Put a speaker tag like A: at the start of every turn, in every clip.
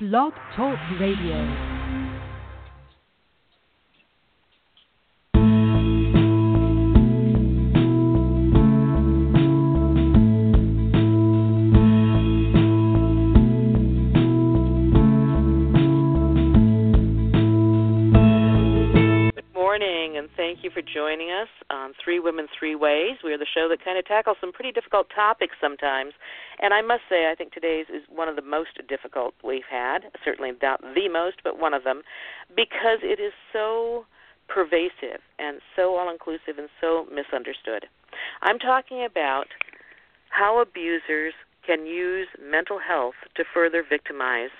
A: Blog Talk Radio.
B: Ways. We are the show that kind of tackles some pretty difficult topics sometimes. And I must say, I think today's is one of the most difficult we've had. Certainly not the most, but one of them, because it is so pervasive and so all inclusive and so misunderstood. I'm talking about how abusers can use mental health to further victimize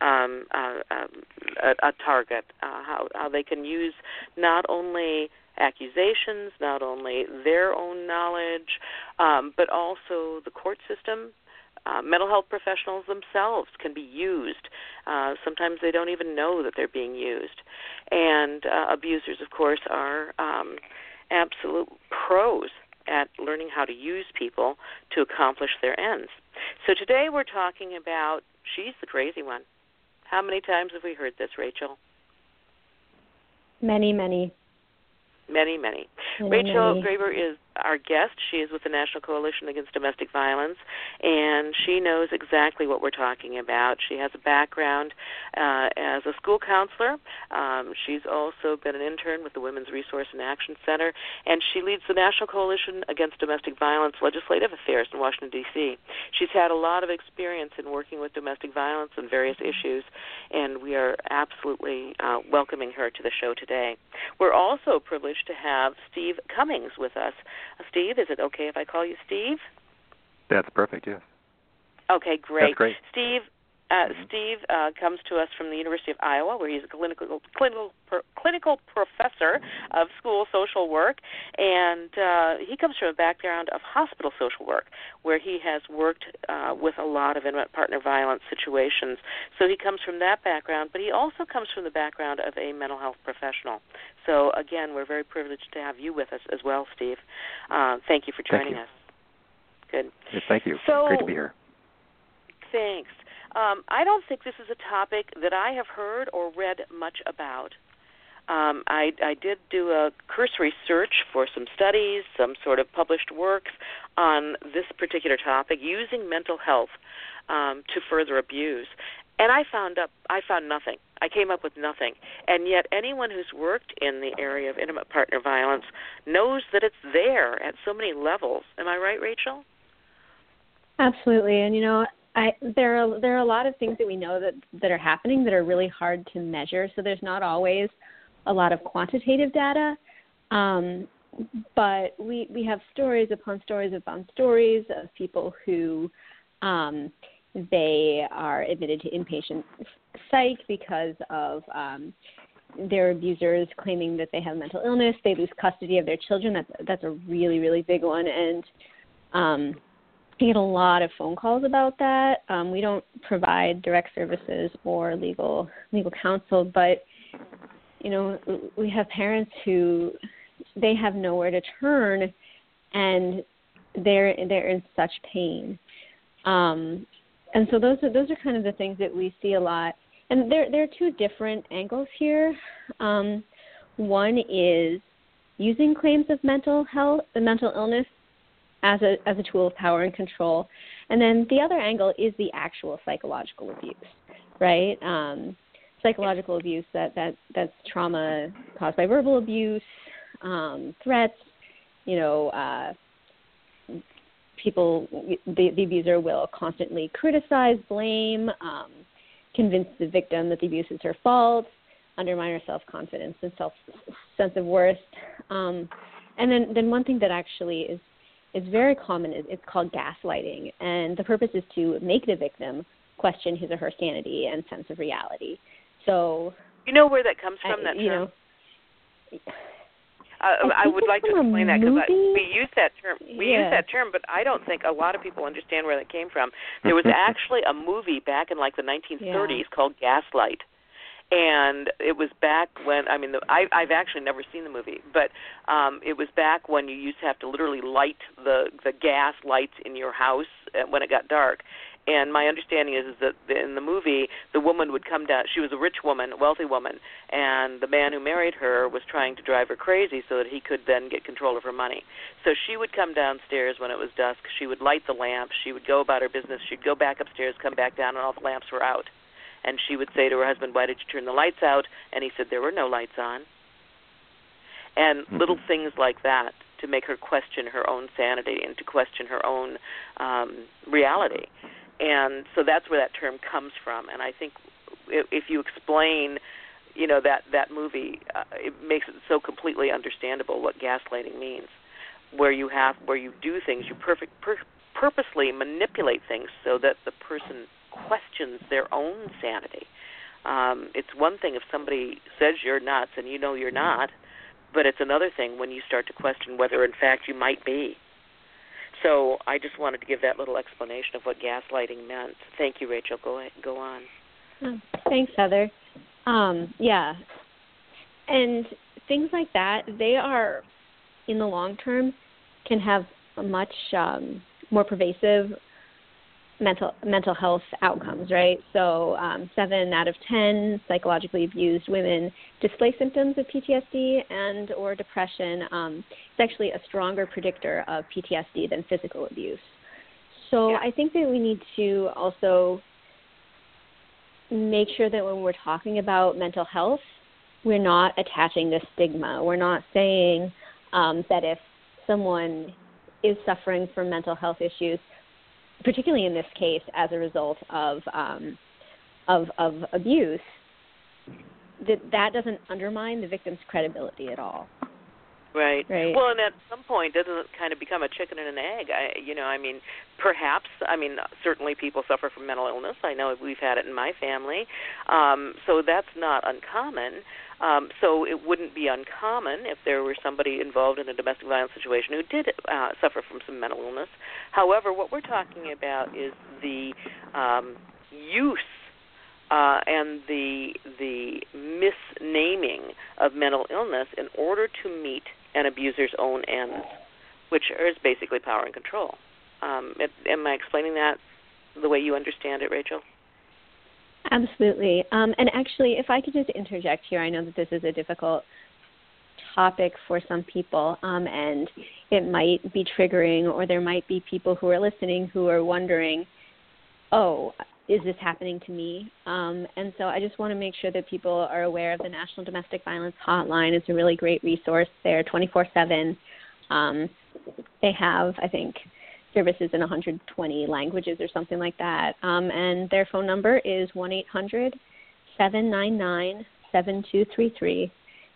B: um, uh, um, a, a target, uh, how, how they can use not only accusations, not only their own knowledge, um, but also the court system. Uh, mental health professionals themselves can be used. Uh, sometimes they don't even know that they're being used. And uh, abusers, of course, are um, absolute pros at learning how to use people to accomplish their ends. So today we're talking about she's the crazy one. How many times have we heard this, Rachel?
C: Many, many.
B: Many, many. many Rachel many. Graber is our guest. She is with the National Coalition Against Domestic Violence, and she knows exactly what we're talking about. She has a background uh, as a school counselor. Um, she's also been an intern with the Women's Resource and Action Center, and she leads the National Coalition Against Domestic Violence Legislative Affairs in Washington, D.C. She's had a lot of experience in working with domestic violence and various issues, and we are absolutely uh, welcoming her to the show today. We're also privileged to have Steve Cummings with us. Uh, Steve, is it okay if I call you Steve?
D: That's perfect, yes.
B: Okay, great.
D: That's great.
B: Steve, uh, mm-hmm. Steve uh, comes to us from the University of Iowa, where he's a clinical clinical clinical professor of school social work, and uh, he comes from a background of hospital social work, where he has worked uh, with a lot of intimate partner violence situations. So he comes from that background, but he also comes from the background of a mental health professional. So again, we're very privileged to have you with us as well, Steve. Uh, thank you for joining
D: you.
B: us. Good.
D: Yes, thank you.
B: So,
D: Great to be here.
B: Thanks. Um, I don't think this is a topic that I have heard or read much about. Um, I, I did do a cursory search for some studies, some sort of published works on this particular topic, using mental health um, to further abuse, and I found up I found nothing. I came up with nothing. And yet, anyone who's worked in the area of intimate partner violence knows that it's there at so many levels. Am I right, Rachel?
C: Absolutely. And you know, I, there are there are a lot of things that we know that that are happening that are really hard to measure. So there's not always a lot of quantitative data, um, but we we have stories upon stories upon stories of people who um, they are admitted to inpatient psych because of um, their abusers claiming that they have mental illness. They lose custody of their children. That's that's a really really big one, and um, I get a lot of phone calls about that. Um, we don't provide direct services or legal legal counsel, but you know we have parents who they have nowhere to turn, and they're they're in such pain. Um, and so those are those are kind of the things that we see a lot. And there there are two different angles here. Um, one is using claims of mental health, the mental illness as a as a tool of power and control. And then the other angle is the actual psychological abuse, right? Um, psychological abuse that that that's trauma caused by verbal abuse, um, threats, you know. Uh, people, the, the abuser will constantly criticize, blame, um, convince the victim that the abuse is her fault, undermine her self confidence and self sense of worth. Um, and then, then one thing that actually is is very common. It's called gaslighting, and the purpose is to make the victim question his or her sanity and sense of reality. So,
B: you know where that comes from?
C: I,
B: that
C: you term?
B: know. Uh, I, I would like to explain that because we use that term. We
C: yeah.
B: use that term, but I don't think a lot of people understand where that came from. There was actually a movie back in like the 1930s
C: yeah.
B: called Gaslight, and it was back when I mean the, I, I've actually never seen the movie, but um, it was back when you used to have to literally light the the gas lights in your house uh, when it got dark. And my understanding is, is that in the movie, the woman would come down. She was a rich woman, a wealthy woman, and the man who married her was trying to drive her crazy so that he could then get control of her money. So she would come downstairs when it was dusk. She would light the lamp. She would go about her business. She'd go back upstairs, come back down, and all the lamps were out. And she would say to her husband, "Why did you turn the lights out?" And he said, "There were no lights on." And
D: mm-hmm.
B: little things like that to make her question her own sanity and to question her own um, reality. And so that's where that term comes from. And I think if, you explain, you know, that that movie, uh, it makes it so completely understandable what gaslighting means. Where you have, where you do things, you perfect, per, purposely manipulate things so that the person questions their own sanity. Um, it's one thing if somebody says you're nuts and you know you're not, but it's another thing when you start to question whether, in fact, you might be. So I just wanted to give that little explanation of what gaslighting meant. Thank you, Rachel. Go ahead, go on.
C: Oh, thanks, Heather. Um, yeah, and things like that, they are in the long term can have a much um, more pervasive mental mental health outcomes, right? So um, seven out of ten psychologically abused women display symptoms of PTSD and or depression. Um, it's actually a stronger predictor of PTSD than physical abuse. So
B: yeah.
C: I think that we need to also make sure that when we're talking about mental health, we're not attaching this stigma. We're not saying um, that if someone is suffering from mental health issues, particularly in this case as a result of um, of, of abuse, that that doesn't undermine the victim's credibility at all.
B: Right.
C: Right.
B: Well, and at some point, doesn't it kind of become a chicken and an egg? I, you know, I mean, perhaps. I mean, certainly people suffer from mental illness. I know we've had it in my family, um, so that's not uncommon. Um, so it wouldn't be uncommon if there were somebody involved in a domestic violence situation who did uh, suffer from some mental illness. However, what we're talking about is the um, use uh, and the the misnaming of mental illness in order to meet an abuser's own ends, which is basically power and control. Um, am I explaining that the way you understand it, Rachel?
C: Absolutely. Um, and actually, if I could just interject here, I know that this is a difficult topic for some people, um, and it might be triggering, or there might be people who are listening who are wondering, oh, is this happening to me? Um, and so I just want to make sure that people are aware of the National Domestic Violence Hotline. It's a really great resource. They're 24 7. Um, they have, I think, services in 120 languages or something like that. Um, and their phone number is 1 800 799 7233.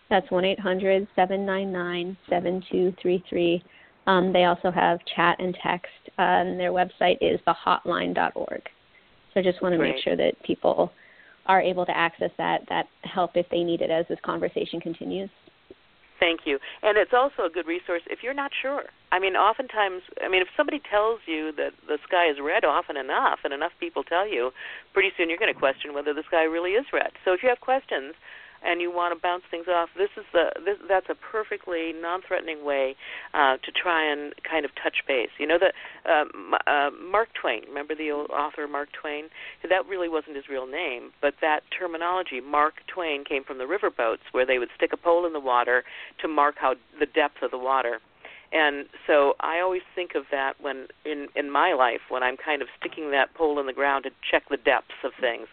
C: That's 1 800 799 7233. Um, they also have chat and text, and their website is thehotline.org. So I just want to
B: Great.
C: make sure that people are able to access that that help if they need it as this conversation continues.
B: Thank you. And it's also a good resource if you're not sure. I mean, oftentimes, I mean, if somebody tells you that the sky is red often enough, and enough people tell you, pretty soon you're going to question whether the sky really is red. So if you have questions, and you want to bounce things off, this is the this, that's a perfectly non-threatening way uh, to try and kind of touch base. You know that uh, uh, Mark Twain, remember the old author Mark Twain? That really wasn't his real name, but that terminology, Mark Twain, came from the riverboats where they would stick a pole in the water to mark how the depth of the water. And so I always think of that when in in my life when I'm kind of sticking that pole in the ground to check the depths of things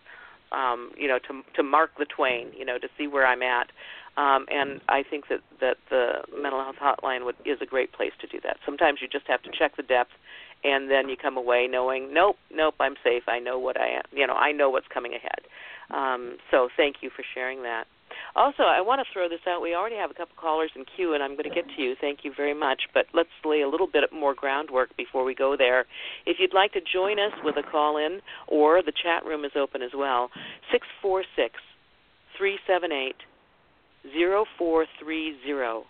B: um, you know, to to mark the twain, you know, to see where I'm at. Um, and I think that that the mental health hotline would, is a great place to do that. Sometimes you just have to check the depth, and then you come away knowing, nope, nope, I'm safe. I know what I am. You know, I know what's coming ahead. Um, so thank you for sharing that. Also, I want to throw this out. We already have a couple callers in queue, and I'm going to get to you. Thank you very much. But let's lay a little bit more groundwork before we go there. If you'd like to join us with a call in, or the chat room is open as well, 646 378 0430.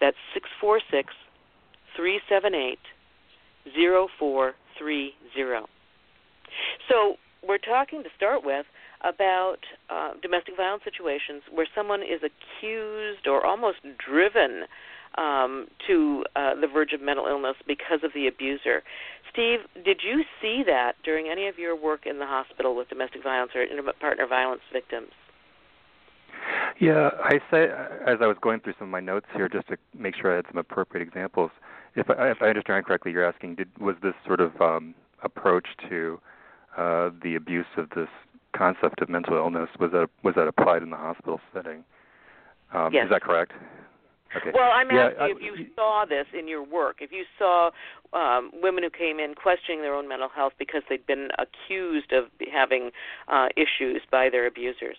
B: That's 646 378 0430. So, we're talking to start with about uh, domestic violence situations where someone is accused or almost driven um, to uh, the verge of mental illness because of the abuser. Steve, did you see that during any of your work in the hospital with domestic violence or intimate partner violence victims?
D: Yeah, I say as I was going through some of my notes here, just to make sure I had some appropriate examples. If I, if I understand correctly, you're asking, did was this sort of um, approach to uh, the abuse of this concept of mental illness was that was that applied in the hospital setting? Um,
B: yes.
D: Is that correct? Okay.
B: Well, I'm
D: yeah,
B: asking if you saw this in your work, if you saw um, women who came in questioning their own mental health because they'd been accused of having uh, issues by their abusers.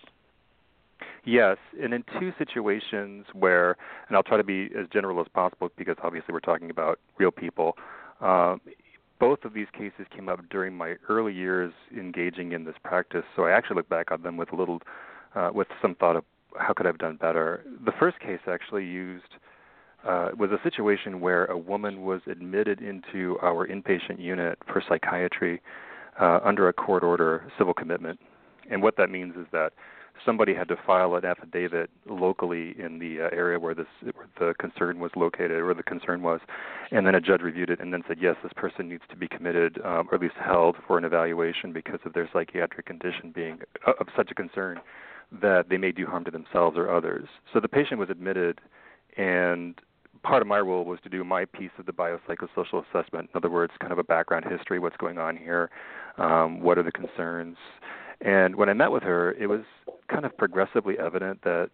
D: Yes, and in two situations where, and I'll try to be as general as possible because obviously we're talking about real people. Uh, both of these cases came up during my early years engaging in this practice, so I actually look back on them with a little, uh, with some thought of how could I have done better. The first case actually used uh, was a situation where a woman was admitted into our inpatient unit for psychiatry uh, under a court order civil commitment, and what that means is that somebody had to file an affidavit locally in the uh, area where this where the concern was located or the concern was, and then a judge reviewed it and then said yes, this person needs to be committed um, or at least held for an evaluation because of their psychiatric condition being uh, of such a concern that they may do harm to themselves or others. So the patient was admitted, and part of my role was to do my piece of the biopsychosocial assessment. In other words, kind of a background history, what's going on here, um, what are the concerns, and when I met with her, it was kind of progressively evident that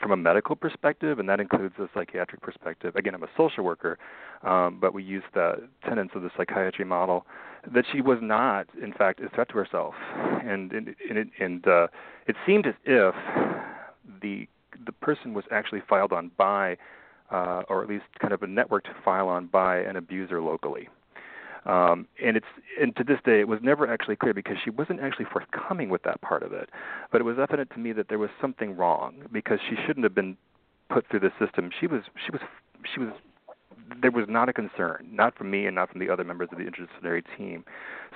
D: from a medical perspective, and that includes a psychiatric perspective. Again, I'm a social worker, um, but we use the tenets of the psychiatry model. That she was not, in fact, a threat to herself, and and and, and uh, it seemed as if the the person was actually filed on by, uh, or at least kind of a network to file on by an abuser locally. Um, and it's and to this day it was never actually clear because she wasn't actually forthcoming with that part of it. But it was evident to me that there was something wrong because she shouldn't have been put through the system. She was she was she was there was not a concern, not from me and not from the other members of the interdisciplinary team.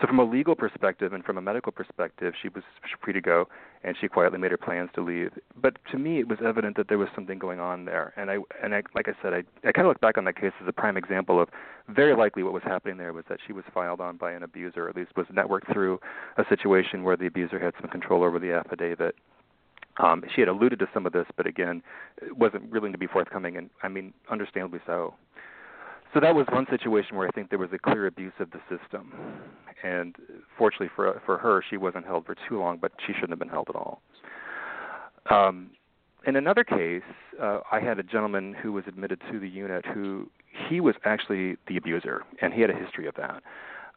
D: So, from a legal perspective and from a medical perspective, she was free to go, and she quietly made her plans to leave. But to me, it was evident that there was something going on there, and I and I, like I said, I I kind of look back on that case as a prime example of very likely what was happening there was that she was filed on by an abuser, or at least was networked through a situation where the abuser had some control over the affidavit. Um, she had alluded to some of this, but again, wasn't willing to be forthcoming, and I mean, understandably so. So that was one situation where I think there was a clear abuse of the system, and fortunately for for her, she wasn't held for too long, but she shouldn't have been held at all. Um, in another case, uh, I had a gentleman who was admitted to the unit who he was actually the abuser, and he had a history of that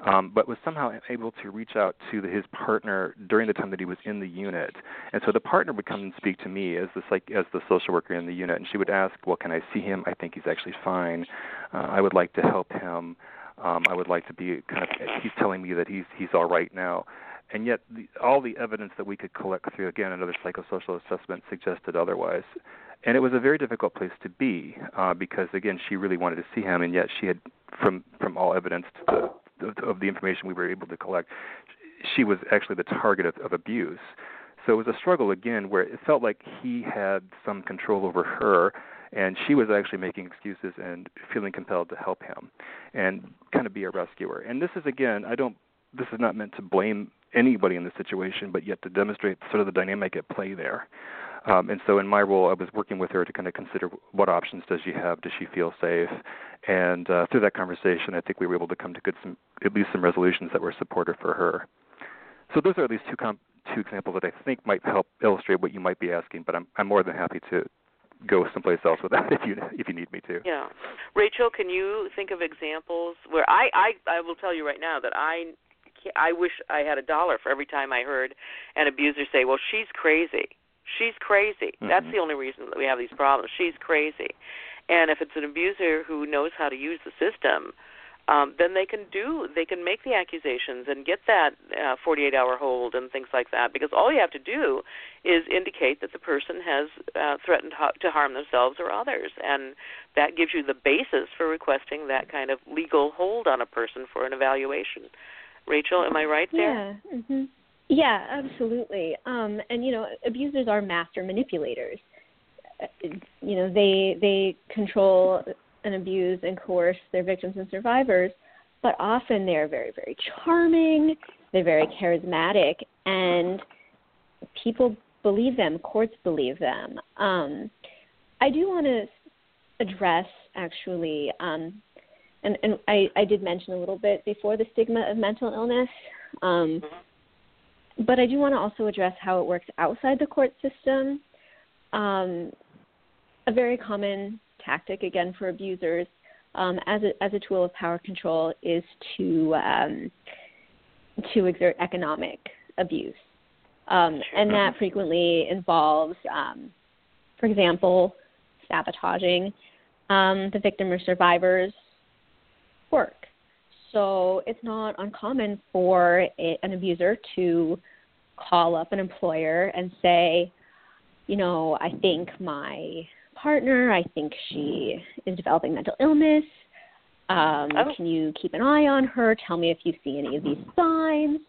D: um, but was somehow able to reach out to the, his partner during the time that he was in the unit. And so the partner would come and speak to me as the psych, as the social worker in the unit, and she would ask, "Well, can I see him? I think he's actually fine. Uh, I would like to help him. Um, I would like to be kind of. He's telling me that he's he's all right now." And yet, the, all the evidence that we could collect through again another psychosocial assessment suggested otherwise and it was a very difficult place to be uh, because again she really wanted to see him and yet she had from from all evidence to of the information we were able to collect, she was actually the target of, of abuse. So it was a struggle again where it felt like he had some control over her and she was actually making excuses and feeling compelled to help him and kind of be a rescuer. And this is again, I don't this is not meant to blame anybody in this situation, but yet to demonstrate sort of the dynamic at play there. Um, and so in my role, I was working with her to kind of consider what options does she have? Does she feel safe? And uh, through that conversation, I think we were able to come to good some, at least some resolutions that were supportive for her. So those are at least two com- two examples that I think might help illustrate what you might be asking. But I'm I'm more than happy to go someplace else with that if you if you need me to.
B: Yeah, Rachel, can you think of examples where I I I will tell you right now that I I wish I had a dollar for every time I heard an abuser say, "Well, she's crazy." She's crazy. Mm-hmm. That's the only reason that we have these problems. She's crazy. And if it's an abuser who knows how to use the system, um, then they can do they can make the accusations and get that uh, 48 hour hold and things like that because all you have to do is indicate that the person has uh, threatened ha- to harm themselves or others and that gives you the basis for requesting that kind of legal hold on a person for an evaluation Rachel am I right
C: there Yeah mm-hmm. Yeah, absolutely. Um, and you know, abusers are master manipulators. Uh, you know, they they control and abuse and coerce their victims and survivors but often they're very, very charming, they're very charismatic, and people believe them, courts believe them. Um, I do want to address actually, um, and, and I, I did mention a little bit before the stigma of mental illness, um, but I do want to also address how it works outside the court system. Um, a very common tactic, again, for abusers um, as a as a tool of power control is to um, to exert economic abuse, um, and that frequently involves, um, for example, sabotaging um, the victim or survivor's work. So it's not uncommon for a, an abuser to call up an employer and say, you know, I think my partner. I think she is developing mental illness. Um,
B: oh.
C: Can you keep an eye on her? Tell me if you see any of these signs.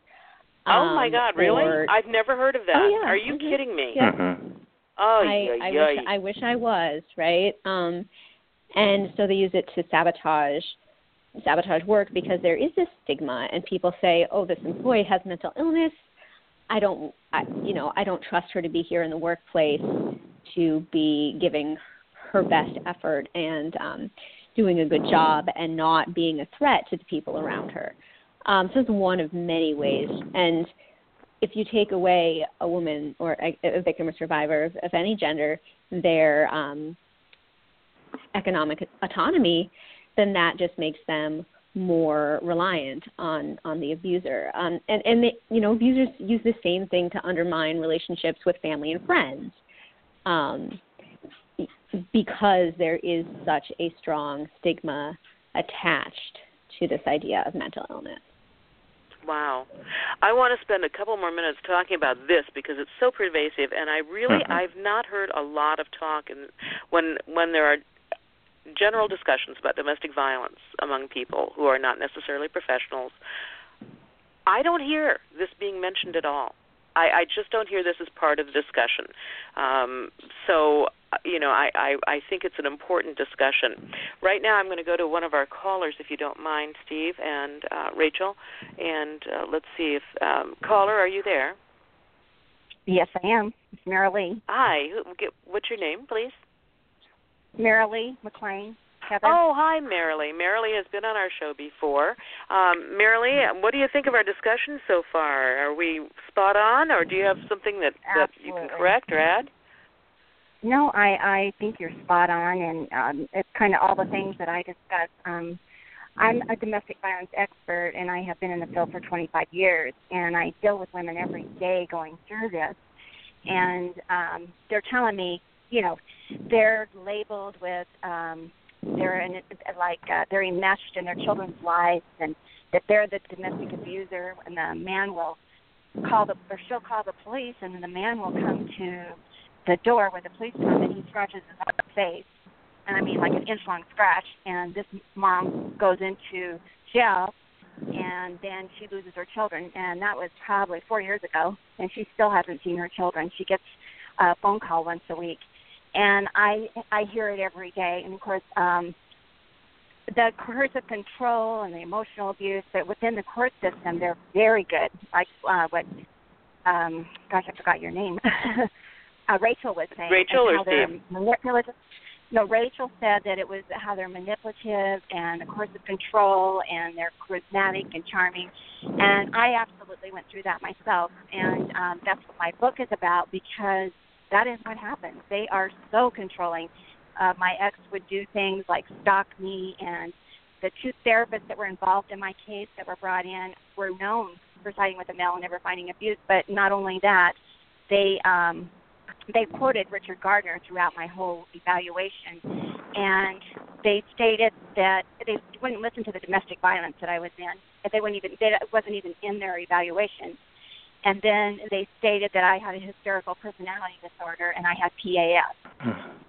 B: Oh my
C: Um,
B: God! Really?
C: or-
B: I've never heard of that.
C: Oh, yeah.
B: Are you
C: Mhm.
B: kidding me?
C: Yeah.
D: Mhm.
B: Oh,
C: I,
B: yeah,
C: I wish I wish I was right. Um, and so they use it to sabotage sabotage work because there is this stigma, and people say, "Oh, this employee has mental illness. I don't, I, you know, I don't trust her to be here in the workplace to be giving her best effort and um, doing a good job and not being a threat to the people around her." Um, so it's one of many ways, and if you take away a woman or a, a victim or survivor of, of any gender their um, economic autonomy, then that just makes them more reliant on on the abuser. Um, and and they, you know abusers use the same thing to undermine relationships with family and friends, um, because there is such a strong stigma attached to this idea of mental illness.
B: Wow. I want to spend a couple more minutes talking about this because it's so pervasive and I really
D: Mhm.
B: I've not heard a lot of talk and when when there are general discussions about domestic violence among people who are not necessarily professionals. I don't hear this being mentioned at all. I, I just don't hear this as part of the discussion. Um, so, you know, I, I, I think it's an important discussion. Right now, I'm going to go to one of our callers, if you don't mind, Steve and uh, Rachel, and uh, let's see if um, caller, are you there?
E: Yes, I am. It's Marilee.
B: Hi. Who, get, what's your name, please?
E: Marilee McLean. Heather.
B: Oh, hi, Marilee. Marilee has been on our show before. Um, Marilee, what do you think of our discussion so far? Are we spot on, or do you have something that, that you can correct or add?
E: No, I I think you're spot on, and um, it's kind of all the things that I discuss. Um, I'm a domestic violence expert, and I have been in the field for 25 years, and I deal with women every day going through this, and um, they're telling me, you know, they're labeled with, um, they're in, like uh, they're enmeshed in their children's lives, and that they're the domestic abuser, and the man will call the, or she'll call the police, and then the man will come to the door where the police come and he scratches his face. And I mean like an inch long scratch and this mom goes into jail and then she loses her children and that was probably four years ago and she still hasn't seen her children. She gets a phone call once a week. And I I hear it every day and of course um the coercive control and the emotional abuse that within the court system they're very good. Like uh what um gosh I forgot your name. uh, Rachel was saying.
B: Rachel or Steve?
E: Manipulative. No, Rachel said that it was how they're manipulative and of course of control and they're charismatic and charming. And I absolutely went through that myself, and um, that's what my book is about because that is what happens. They are so controlling. Uh, my ex would do things like stalk me, and the two therapists that were involved in my case that were brought in were known for siding with the male and never finding abuse. But not only that, they um, they quoted Richard Gardner throughout my whole evaluation, and they stated that they wouldn't listen to the domestic violence that I was in. That they wouldn't even that it wasn't even in their evaluation. And then they stated that I had a hysterical personality disorder and I had PAS.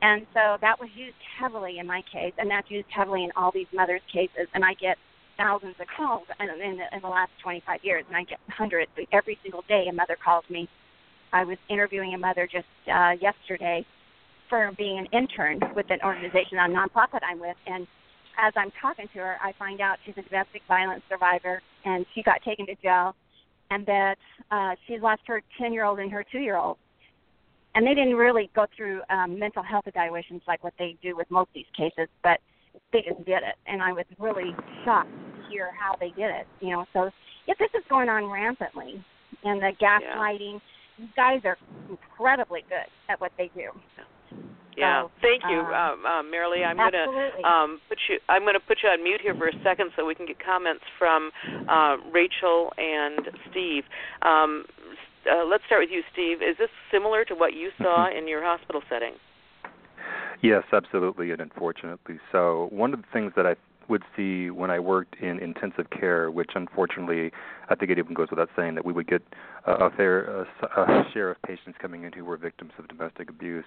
E: And so that was used heavily in my case, and that's used heavily in all these mothers' cases. And I get thousands of calls in, in, the, in the last 25 years, and I get hundreds every single day. A mother calls me. I was interviewing a mother just uh, yesterday for being an intern with an organization, a nonprofit I'm with, and as I'm talking to her, I find out she's a domestic violence survivor and she got taken to jail, and that uh, she's lost her 10 year old and her 2 year old. And they didn't really go through um, mental health evaluations like what they do with most of these cases, but they just did it. And I was really shocked to hear how they did it. You know, so if this is going on rampantly, and the gaslighting, yeah. these guys are incredibly good at what they do.
B: Yeah,
E: so,
B: thank you,
E: uh,
B: um, uh, Marilee. I'm
E: going
B: to um, put you. I'm going to put you on mute here for a second so we can get comments from uh, Rachel and Steve. Um, uh, let's start with you, Steve. Is this similar to what you saw
D: Mm-hmm.
B: in your hospital setting?
D: Yes, absolutely, and unfortunately so. One of the things that I would see when I worked in intensive care, which unfortunately, I think it even goes without saying that we would get a, a fair a, a share of patients coming in who were victims of domestic abuse.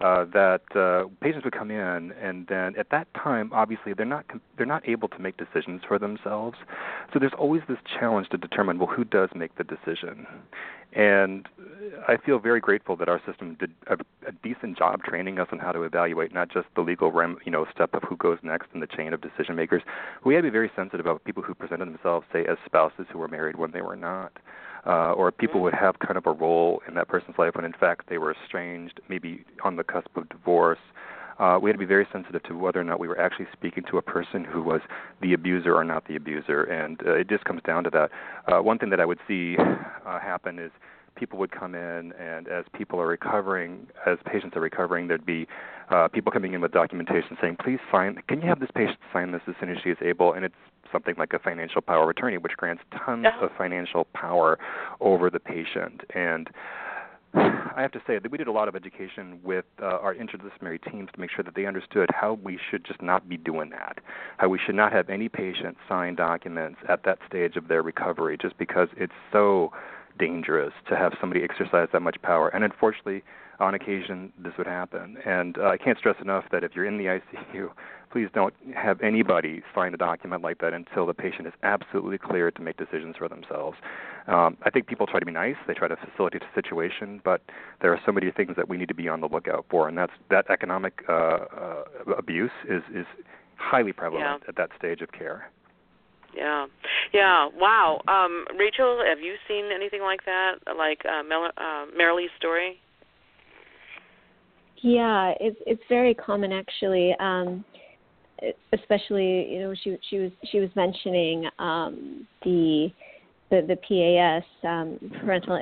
D: Uh, that uh, patients would come in, and then at that time, obviously, they're not they're not able to make decisions for themselves. So there's always this challenge to determine well, who does make the decision. And I feel very grateful that our system did a, a decent job training us on how to evaluate not just the legal rem, you know, step of who goes next in the chain of decision makers. We had to be very sensitive about people who presented themselves, say, as spouses who were married when they were not. Uh, or people would have kind of a role in that person's life when in fact they were estranged, maybe on the cusp of divorce. Uh, we had to be very sensitive to whether or not we were actually speaking to a person who was the abuser or not the abuser, and uh, it just comes down to that. Uh, one thing that I would see uh, happen is people would come in, and as people are recovering, as patients are recovering, there'd be uh, people coming in with documentation saying, "Please sign. Can you have this patient sign this as soon as she is able?" And it's something like a financial power of attorney, which grants tons
B: Yeah.
D: of financial power over the patient. And I have to say that we did a lot of education with uh, our interdisciplinary teams to make sure that they understood how we should just not be doing that, how we should not have any patient sign documents at that stage of their recovery, just because it's so dangerous to have somebody exercise that much power. And unfortunately, on occasion, this would happen. And uh, I can't stress enough that if you're in the ICU, please don't have anybody sign a document like that until the patient is absolutely clear to make decisions for themselves. Um, I think people try to be nice; they try to facilitate the situation, but there are so many things that we need to be on the lookout for, and that's that economic uh, uh, abuse is is highly prevalent
B: Yeah.
D: at that stage of care.
B: Yeah, yeah. Wow. Um, Rachel, have you seen anything like that, like uh, Mel- uh, Marilee's story?
C: Yeah, it's it's very common actually. Um, especially, you know, she she was she was mentioning um, the the the PAS, um, parental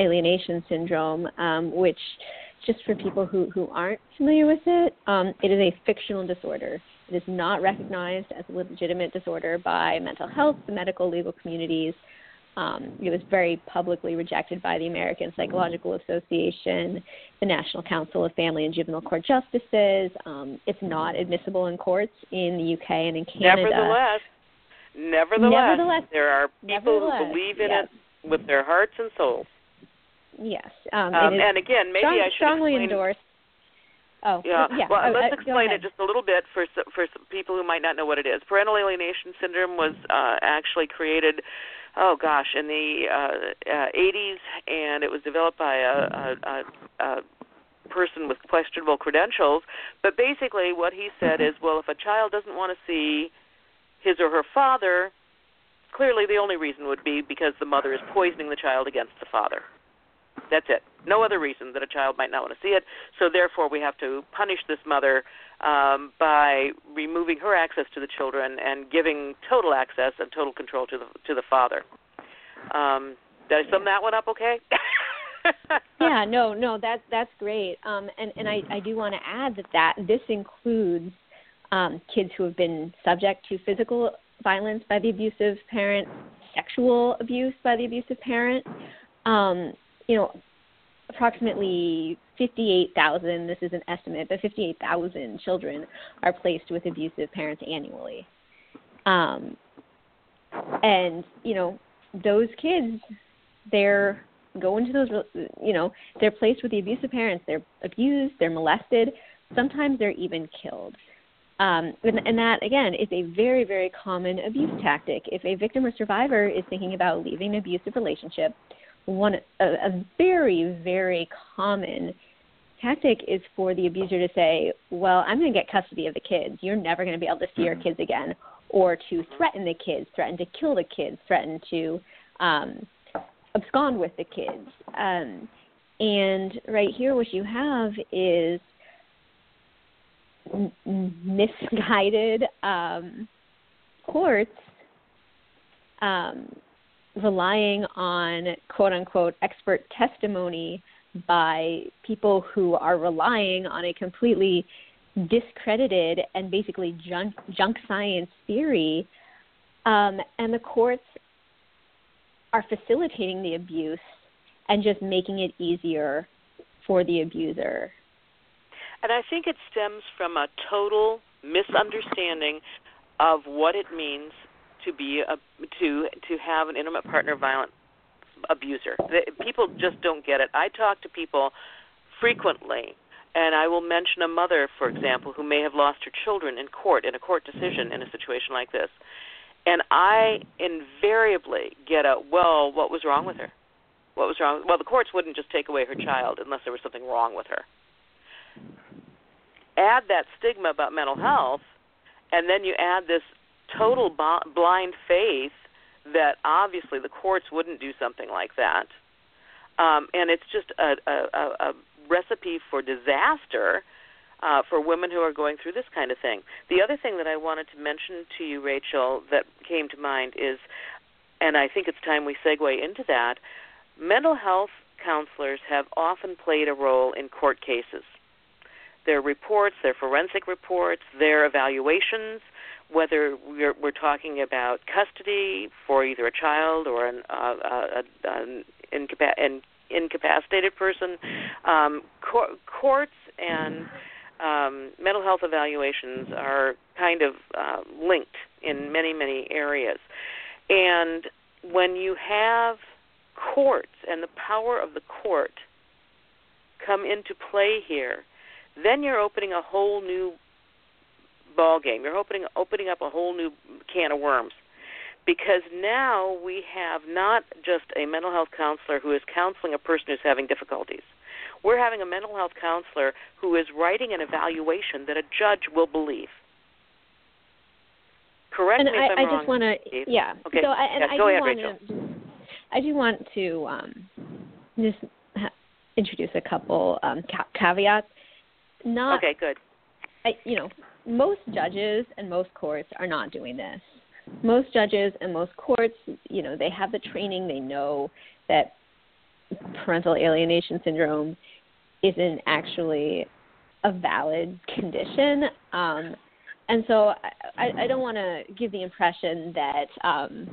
C: alienation syndrome, um, which just for people who who aren't familiar with it, um, it is a fictional disorder. It is not recognized as a legitimate disorder by mental health, the medical legal communities. Um, it was very publicly rejected by the American Psychological Association, the National Council of Family and Juvenile Court Justices. Um, it's not admissible in courts in the UK and in Canada.
B: Nevertheless, nevertheless,
C: Nevertheless,
B: there are people who believe in
C: yes.
B: it with their hearts and souls.
C: Yes, um,
B: Um, and again, maybe
C: strong-
B: I should
C: strongly
B: explain.
C: endorsed. Oh,
B: Yeah.
C: yeah.
B: Well,
C: oh,
B: let's
C: uh,
B: explain it just a little bit for for some people who might not know what it is. Parental alienation syndrome was uh, actually created, oh gosh, in the uh, uh, 80s, and it was developed by a, a, a, a person with questionable credentials. But basically, what he said is, well, if a child doesn't want to see his or her father, clearly the only reason would be because the mother is poisoning the child against the father. That's it. No other reason that a child might not want to see it. So therefore, we have to punish this mother um, by removing her access to the children and giving total access and total control to the to the father. Um, did I sum that one up okay?
C: yeah, no, no, that's that's great. Um, and and I, I do want to add that that this includes um, kids who have been subject to physical violence by the abusive parent, sexual abuse by the abusive parent. Um, you know, approximately 58,000, this is an estimate, but 58,000 children are placed with abusive parents annually. Um, and, you know, those kids, they're going to those, you know, they're placed with the abusive parents. They're abused, they're molested, sometimes they're even killed. Um, and, and that, again, is a very, very common abuse tactic. If a victim or survivor is thinking about leaving an abusive relationship, one a, a very, very common tactic is for the abuser to say, "Well, I'm going to get custody of the kids. You're never going to be able to see your
D: Mhm.
C: kids again," or to threaten the kids, threaten to kill the kids, threaten to um, abscond with the kids. Um, and right here, what you have is m- misguided um, courts um, relying on quote unquote expert testimony by people who are relying on a completely discredited and basically junk, junk science theory. Um, and the courts are facilitating the abuse and just making it easier for the abuser.
B: And I think it stems from a total misunderstanding of what it means to be a to to have an intimate partner violent abuser. People just don't get it. I talk to people frequently and I will mention a mother, for example, who may have lost her children in court in a court decision in a situation like this. And I invariably get a, well, what was wrong with her? What was wrong? Well, the courts wouldn't just take away her child unless there was something wrong with her. Add that stigma about mental health, and then you add this total b- blind faith that obviously the courts wouldn't do something like that. Um, and it's just a, a, a recipe for disaster uh, for women who are going through this kind of thing. The other thing that I wanted to mention to you, Rachel, that came to mind is, and I think it's time we segue into that, mental health counselors have often played a role in court cases. Their reports, their forensic reports, their evaluations, whether we're, we're talking about custody for either a child or an, uh, a, an an incapacitated person, um, cor- courts and um, mental health evaluations are kind of uh, linked in many, many areas. And when you have courts and the power of the court come into play here, then you're opening a whole new ball game. You're opening opening up a whole new can of worms. Because now we have not just a mental health counselor who is counseling a person who's having difficulties. We're having a mental health counselor who is writing an evaluation that a judge will believe. Correct
C: and
B: me
C: I,
B: if I'm
C: I
B: wrong.
C: just want to, yeah.
B: Okay.
C: So I,
B: Yeah,
C: I
B: go
C: do
B: ahead, Rachel.
C: to, I do want to um, just ha- introduce a couple um, ca- caveats. Not,
B: Okay, good.
C: I, you know, most judges and most courts are not doing this. Most judges and most courts, you know, they have the training. They know that parental alienation syndrome isn't actually a valid condition. Um, and so I, I don't want to give the impression that um,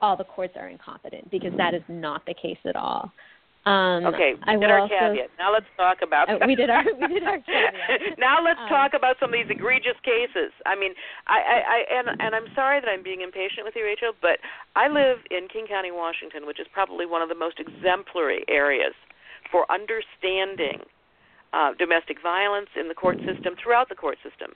C: all the courts are incompetent because that is not the case at all. Um,
B: Okay, we
C: I
B: did our
C: also,
B: caveat. Now let's talk about.
C: Uh, we did our- we did our caveat.
B: now let's
C: Um,
B: talk about some of these egregious cases. I mean, I, I, I and and I'm sorry that I'm being impatient with you, Rachel, but I live in King County, Washington, which is probably one of the most exemplary areas for understanding uh, domestic violence in the court system throughout the court system,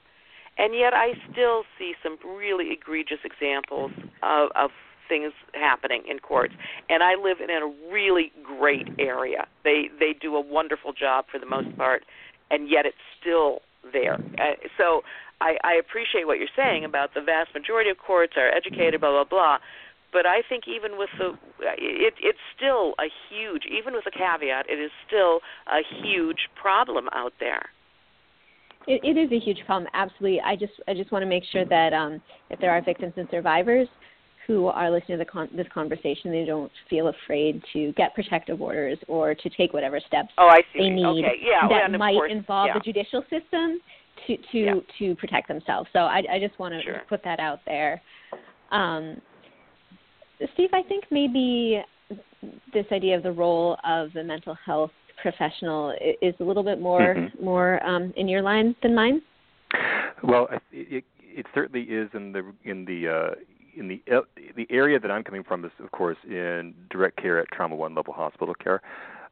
B: and yet I still see some really egregious examples of, of things happening in courts. And I live in a really great area. They they do a wonderful job for the most part, and yet it's still there. Uh, so I, I appreciate what you're saying about the vast majority of courts are educated, blah blah blah. But I think even with the, it, it's still a huge, even with a caveat, it is still a huge problem out there.
C: It, it is a huge problem, absolutely. I just I just want to make sure that um, if there are victims and survivors who are listening to the con- this conversation, they don't feel afraid to get protective orders or to take whatever steps
B: Oh, I see.
C: they need
B: okay, yeah,
C: that
B: and of
C: might
B: course,
C: involve
B: yeah.
C: the judicial system to to
B: Yeah.
C: to protect themselves. So I, I just want to
B: Sure.
C: put that out there. Um, Steve, I think maybe this idea of the role of the mental health professional is a little bit more
D: Mhm.
C: more um, in your line than mine.
D: Well, I- it, it certainly is in the in the uh, in the uh, the area that I'm coming from is, of course, in direct care at Trauma One level hospital care.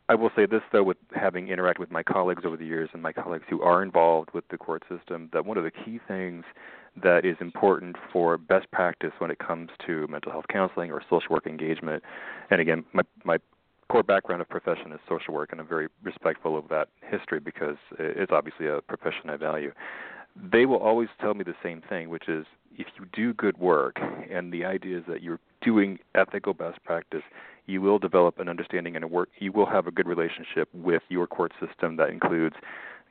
D: I will say this though, with having interacted with my colleagues over the years and my colleagues who are involved with the court system, that one of the key things that is important for best practice when it comes to mental health counseling or social work engagement, and again, my my core background of profession is social work, and I'm very respectful of that history because it's obviously a profession I value. They will always tell me the same thing, which is if you do good work, and the idea is that you're doing ethical best practice, you will develop an understanding and a work. You will have a good relationship with your court system that includes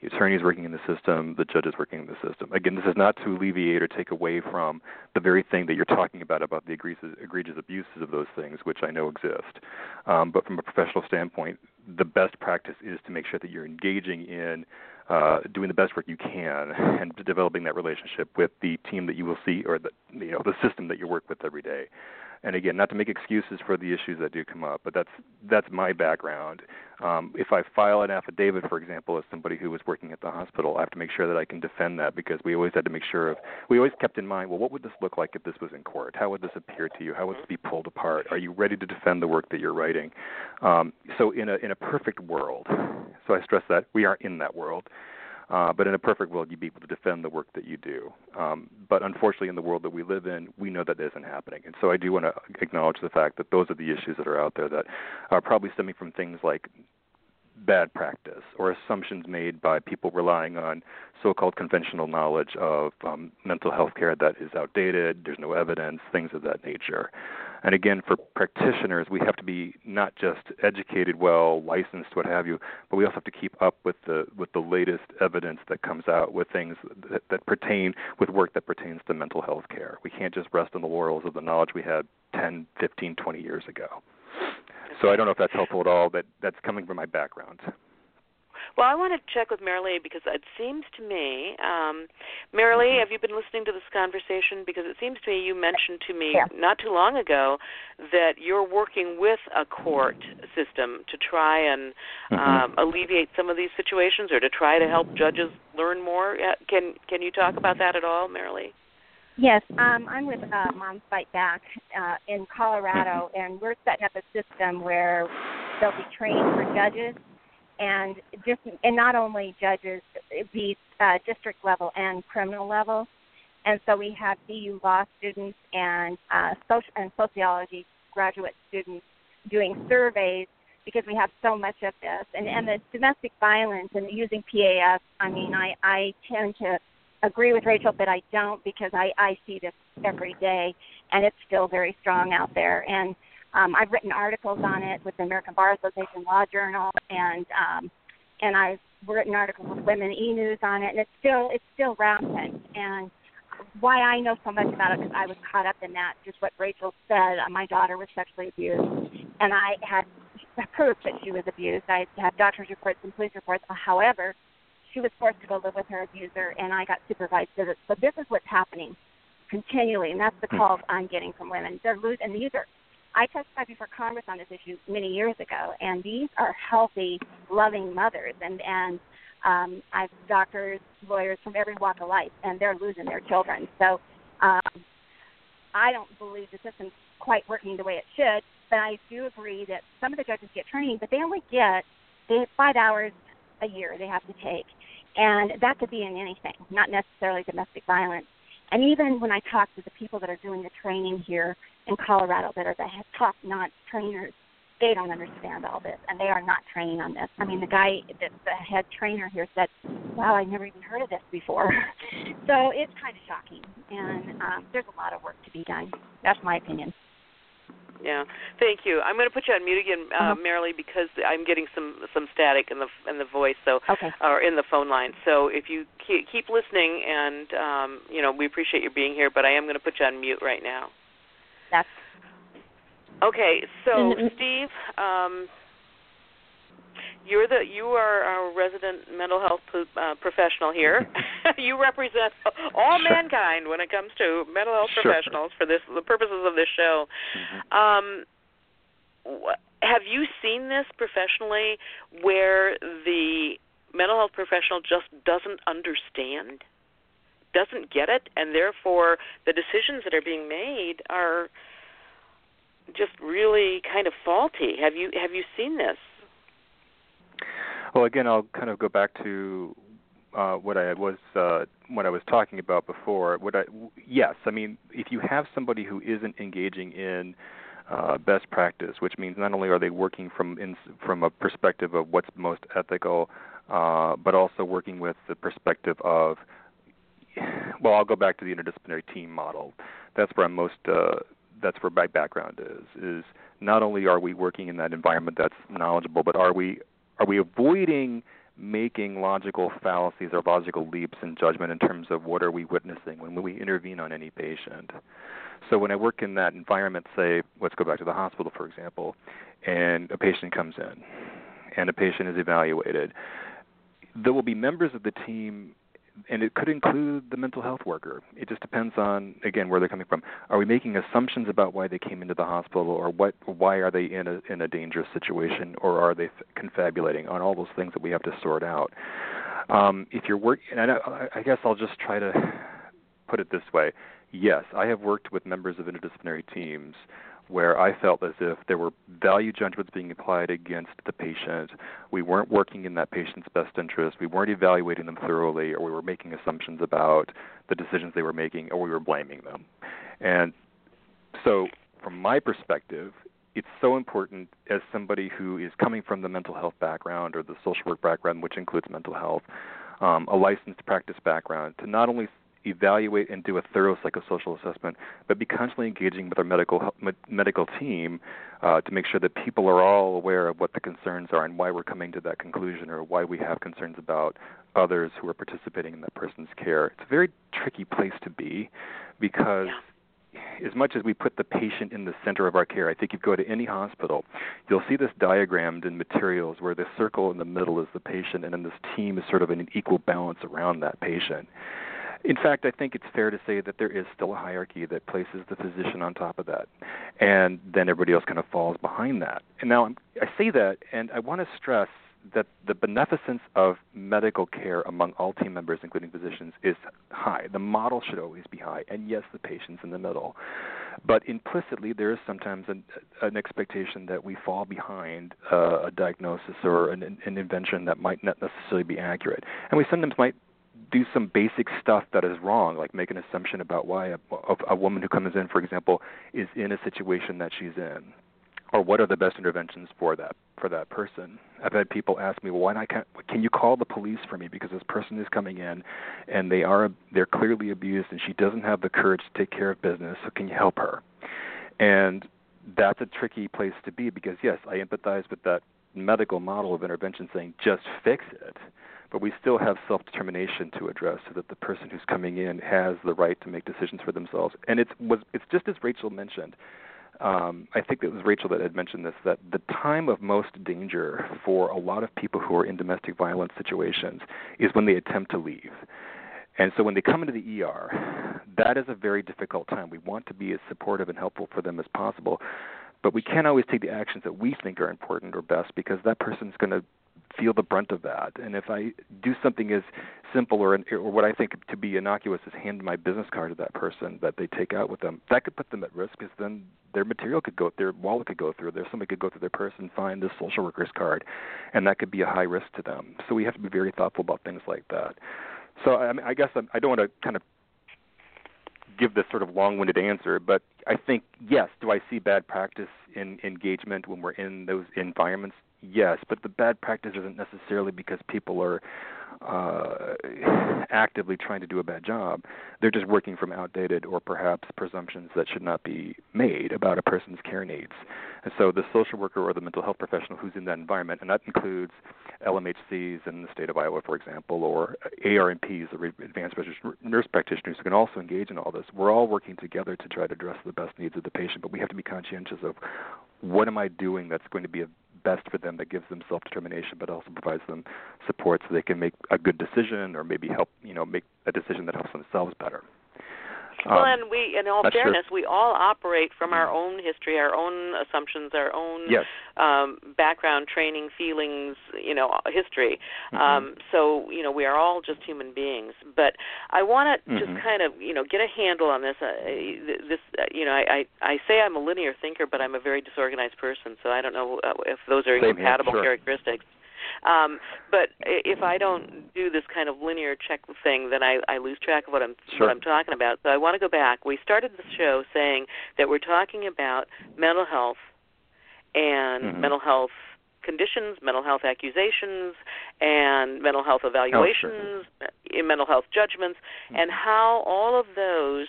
D: the attorneys working in the system, the judges working in the system. Again, this is not to alleviate or take away from the very thing that you're talking about about the egregious, egregious abuses of those things, which I know exist. Um, but from a professional standpoint, the best practice is to make sure that you're engaging in uh, doing the best work you can and developing that relationship with the team that you will see or the you know the system that you work with every day and again, not to make excuses for the issues that do come up, but that's that's my background. Um, if I file an affidavit, for example, as somebody who was working at the hospital, I have to make sure that I can defend that because we always had to make sure of we always kept in mind, well, what would this look like if this was in court? How would this appear to you? How would this be pulled apart? Are you ready to defend the work that you're writing? Um, so in a in a perfect world, so I stress that we aren't in that world. Uh, but in a perfect world, you'd be able to defend the work that you do. Um, but unfortunately, in the world that we live in, we know that that isn't happening. And so I do want to acknowledge the fact that those are the issues that are out there that are probably stemming from things like bad practice or assumptions made by people relying on so-called conventional knowledge of um, mental health care that is outdated. There's no evidence, things of that nature. And again, for practitioners, we have to be not just educated, well, licensed, what have you, but we also have to keep up with the with the latest evidence that comes out with things that, that pertain with work that pertains to mental health care. We can't just rest on the laurels of the knowledge we had 10, 15, 20 years ago. So I don't know if that's helpful at all. but that's coming from my background.
B: Well, I want to check with Maralee because it seems to me, um, Maralee, mm-hmm. have you been listening to this conversation? Because it seems to me you mentioned to me
E: yeah.
B: not too long ago that you're working with a court system to try and mm-hmm. um, alleviate some of these situations, or to try to help judges learn more. Can can you talk about that at all, Maralee?
E: Yes, um, I'm with uh, Moms Fight Back uh, in Colorado, and we're setting up a system where they'll be trained for judges and just and not only judges, the uh, district level and criminal level. And so we have DU law students and uh, social and sociology graduate students doing surveys because we have so much of this. And and the domestic violence and using PAS. I mean, I I tend to agree with Rachel, but I don't because I I see this every day, and it's still very strong out there. And um, I've written articles on it with the American Bar Association Law Journal, and um, and I've written articles with Women E News on it, and it's still it's still rampant. And why I know so much about it because I was caught up in that. Just what Rachel said. Uh, my daughter was sexually abused, and I had proof that she was abused. I had doctor's reports and police reports. However, she was forced to go live with her abuser, and I got supervised visits. So this is what's happening continually, and that's the hmm. calls I'm getting from women. They're losing, and these are I testified before Congress on this issue many years ago, and these are healthy, loving mothers, and and um, I've doctors, lawyers from every walk of life, and they're losing their children. So um, I don't believe the system's quite working the way it should, but I do agree that some of the judges get training, but they only get they have five hours a year they have to take, and that could be in anything, not necessarily domestic violence. And even when I talk to the people that are doing the training here in Colorado that are the top notch trainers, they don't understand all this and they are not training on this. I mean, the guy, the, the head trainer here said, "Wow, I never even heard of this before." so it's kind of shocking, and um, there's a lot of work to be done. That's my opinion.
B: Yeah, thank you. I'm going to put you on mute again, uh, uh-huh. Maralee, because I'm getting some some static in the in the voice, so
E: okay.
B: or in the phone line. So if you keep, keep listening, and um, you know, we appreciate you being here, but I am going to put you on mute right now.
E: That's
B: okay. So Steve, um, you're the you are our resident mental health uh, professional here. you represent all
D: sure.
B: mankind when it comes to mental health
D: sure.
B: professionals for this the purposes of this show.
D: Mm-hmm.
B: Um, wh- have you seen this professionally where the mental health professional just doesn't understand, doesn't get it, and therefore the decisions that are being made are just really kind of faulty? Have you have you seen this?
D: Well, again, I'll kind of go back to uh, what I was uh, what I was talking about before. What I yes, I mean, if you have somebody who isn't engaging in uh, best practice, which means not only are they working from in, from a perspective of what's most ethical, uh, but also working with the perspective of well, I'll go back to the interdisciplinary team model. That's where I'm most uh, that's where my background is. Is not only are we working in that environment that's knowledgeable, but are we are we avoiding making logical fallacies or logical leaps in judgment in terms of what are we witnessing when we intervene on any patient. So when I work in that environment, say, let's go back to the hospital, for example, and a patient comes in and a patient is evaluated, there will be members of the team and it could include the mental health worker. It just depends on again where they're coming from. Are we making assumptions about why they came into the hospital, or what? Why are they in a in a dangerous situation, or are they confabulating on all those things that we have to sort out? Um, if you're working, and I, I guess I'll just try to put it this way: yes, I have worked with members of interdisciplinary teams where I felt as if there were value judgments being applied against the patient. We weren't working in that patient's best interest. We weren't evaluating them thoroughly, or we were making assumptions about the decisions they were making, or we were blaming them. And so, from my perspective, it's so important as somebody who is coming from the mental health background or the social work background, which includes mental health, um, a licensed practice background, to not only evaluate and do a thorough psychosocial assessment, but be constantly engaging with our medical medical team uh, to make sure that people are all aware of what the concerns are and why we're coming to that conclusion or why we have concerns about others who are participating in that person's care. It's a very tricky place to be because. Yeah as much as we put the patient in the center of our care, I think if you go to any hospital, you'll see this diagrammed in materials where the circle in the middle is the patient, and then this team is sort of in an equal balance around that patient. In fact, I think it's fair to say that there is still a hierarchy that places the physician on top of that, and then everybody else kind of falls behind that. And now I'm, I say that, and I want to stress that the beneficence of medical care among all team members, including physicians, is high. The model should always be high, and yes, the patient's in the middle. But implicitly, there is sometimes an, an expectation that we fall behind uh, a diagnosis or an, an invention that might not necessarily be accurate, and we sometimes might do some basic stuff that is wrong, like make an assumption about why a, a woman who comes in, for example, is in a situation that she's in, or what are the best interventions for that for that person. I've had people ask me, well, why not? Can, can you call the police for me because this person is coming in, and they are they're clearly abused, and she doesn't have the courage to take care of business. So can you help her? And that's a tricky place to be because yes, I empathize with that medical model of intervention saying just fix it but we still have self determination to address so that the person who's coming in has the right to make decisions for themselves. And it's was it's just as Rachel mentioned. Um, I think it was Rachel that had mentioned this that the time of most danger for a lot of people who are in domestic violence situations is when they attempt to leave. And so when they come into the ER, that is a very difficult time. We want to be as supportive and helpful for them as possible, but we can't always take the actions that we think are important or best because that person's going to feel the brunt of that. And if I do something as simple or, or what I think to be innocuous is hand my business card to that person that they take out with them, that could put them at risk because then their material could go, their wallet could go through there. Somebody could go through their purse and find this social worker's card, and that could be a high risk to them. So we have to be very thoughtful about things like that. So I, mean, I guess I'm, I don't want to kind of give this sort of long-winded answer, but I think yes. Do I see bad practice in engagement when we're in those environments? Yes, but the bad practice isn't necessarily because people are uh, actively trying to do a bad job. They're just working from outdated or perhaps presumptions that should not be made about a person's care needs. And so the social worker or the mental health professional who's in that environment, and that includes LMHCs in the state of Iowa, for example, or ARNPs, or advanced nurse practitioners who can also engage in all this. We're all working together to try to address the best needs of the patient, but we have to be conscientious of what am I doing that's going to be a best for them that gives them self determination but also provides them support so they can make a good decision or maybe help you know make a decision that helps themselves better
B: well, um, and we, in all fairness, sure. we all operate from our own history, our own assumptions, our own
D: yes.
B: um, background, training, feelings, you know, history.
D: Mm-hmm.
B: Um, so, you know, we are all just human beings. But I want to
D: mm-hmm.
B: just kind of, you know, get a handle on this. Uh, this, uh, you know, I, I I say I'm a linear thinker, but I'm a very disorganized person. So I don't know uh, if those are
D: Same
B: incompatible
D: here, sure.
B: characteristics. Um, but if I don't do this kind of linear check thing, then I, I lose track of what I'm
D: sure.
B: what I'm talking about. So I want to go back. We started the show saying that we're talking about mental health and
D: mm-hmm.
B: mental health conditions, mental health accusations, and mental health evaluations,
D: oh,
B: sure. mental health judgments,
D: mm-hmm.
B: and how all of those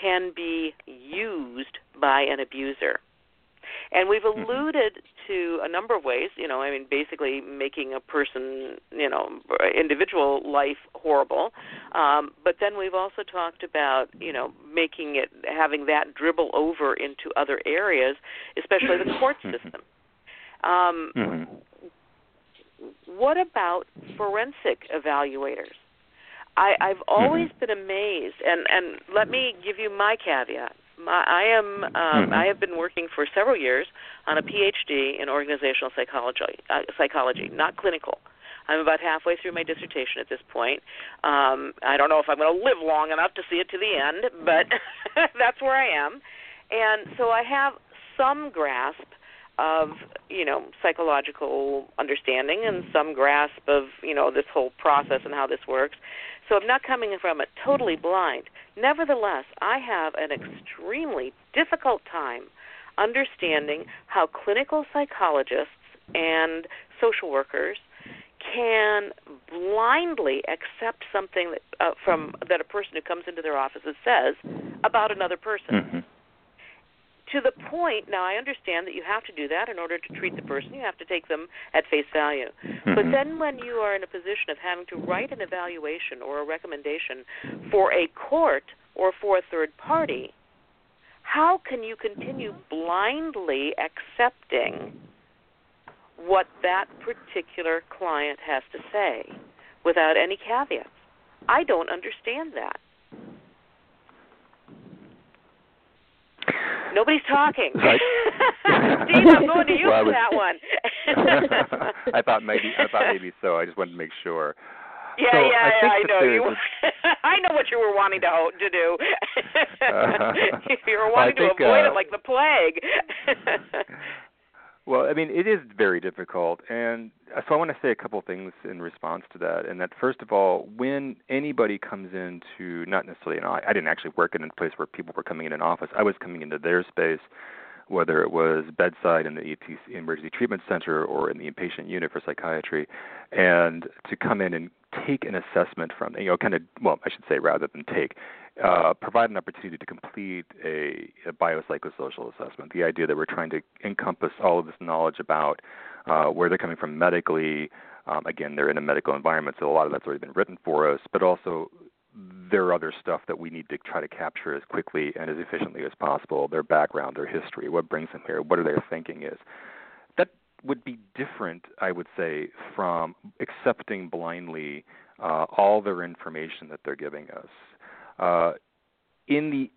B: can be used by an abuser. And we've
D: Mm-hmm.
B: alluded to a number of ways, you know, I mean, basically making a person, you know, individual life horrible. Um, but then we've also talked about, you know, making it, having that dribble over into other areas, especially the court
D: Mm-hmm.
B: system. Um,
D: mm-hmm.
B: What about forensic evaluators? I, I've always
D: mm-hmm.
B: been amazed, and and let me give you my caveat. My, I am um,
D: mm-hmm.
B: I have been working for several years on a PhD in organizational psychology, uh, psychology, not clinical. I'm about halfway through my dissertation at this point. Um, I don't know if I'm going to live long enough to see it to the end, but that's where I am. And so I have some grasp of you know psychological understanding and some grasp of you know this whole process and how this works so i'm not coming from it totally blind. Nevertheless i have an extremely difficult time understanding how clinical psychologists and social workers can blindly accept something that uh, from that a person who comes into their offices says about another person.
D: Mm-hmm
B: to the point now i understand that you have to do that in order to treat the person. You have to take them at face value.
D: Mm-hmm.
B: but then when you are in a position of having to write an evaluation or a recommendation for a court or for a third party how can you continue blindly accepting what that particular client has to say without any caveats? I don't understand that Nobody's talking.
D: Right.
B: Steve, I'm going to you
D: well,
B: for that one.
D: I thought maybe I thought maybe so. I just wanted to make sure.
B: Yeah,
D: so
B: yeah,
D: I
B: yeah. I know you. I know what you were wanting to to do.
D: uh,
B: you were wanting
D: think,
B: to avoid
D: uh,
B: it like the plague.
D: Well, I mean, it is very difficult, and uh, so I want to say a couple things in response to that. And that first of all, when anybody comes into not necessarily, you know, I, I didn't actually work in a place where people were coming in an office. I was coming into their space whether it was bedside in the ETC, emergency treatment center or in the inpatient unit for psychiatry, and to come in and take an assessment from you know kind of well I should say rather than take uh, provide an opportunity to complete a, a biopsychosocial assessment. The idea that we're trying to encompass all of this knowledge about uh, where they're coming from medically. Um, again, they're in a medical environment, so a lot of that's already been written for us, but also there are other stuff that we need to try to capture as quickly and as efficiently as possible their background, their history, what brings them here, what are their thinking is. That would be different, I would say, from accepting blindly uh, all their information that they're giving us. Uh, in the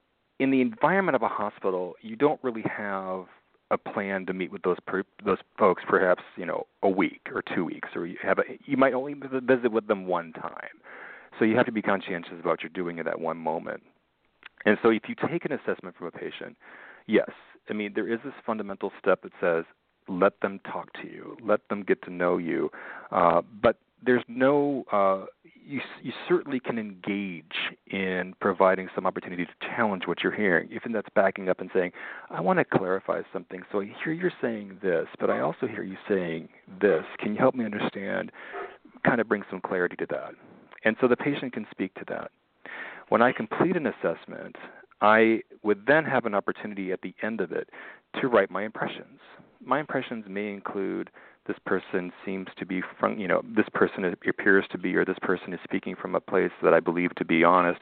D: in the environment of a hospital, you don't really have a plan to meet with those per, those folks perhaps you know a week or two weeks, or you have a, you might only visit with them one time. So you have to be conscientious about what you're doing at that one moment. And so if you take an assessment from a patient, yes, I mean there is this fundamental step that says let them talk to you, let them get to know you, uh, but there's no uh, you you certainly can engage in providing some opportunity to challenge what you're hearing, even that's backing up and saying, I want to clarify something. So I hear you're saying this, but I also hear you saying this. Can you help me understand? Kind of bring some clarity to that. And so the patient can speak to that. When I complete an assessment, I would then have an opportunity at the end of it to write my impressions. My impressions may include this person seems to be from, you know, this person appears to be, or this person is speaking from a place that I believe to be honest.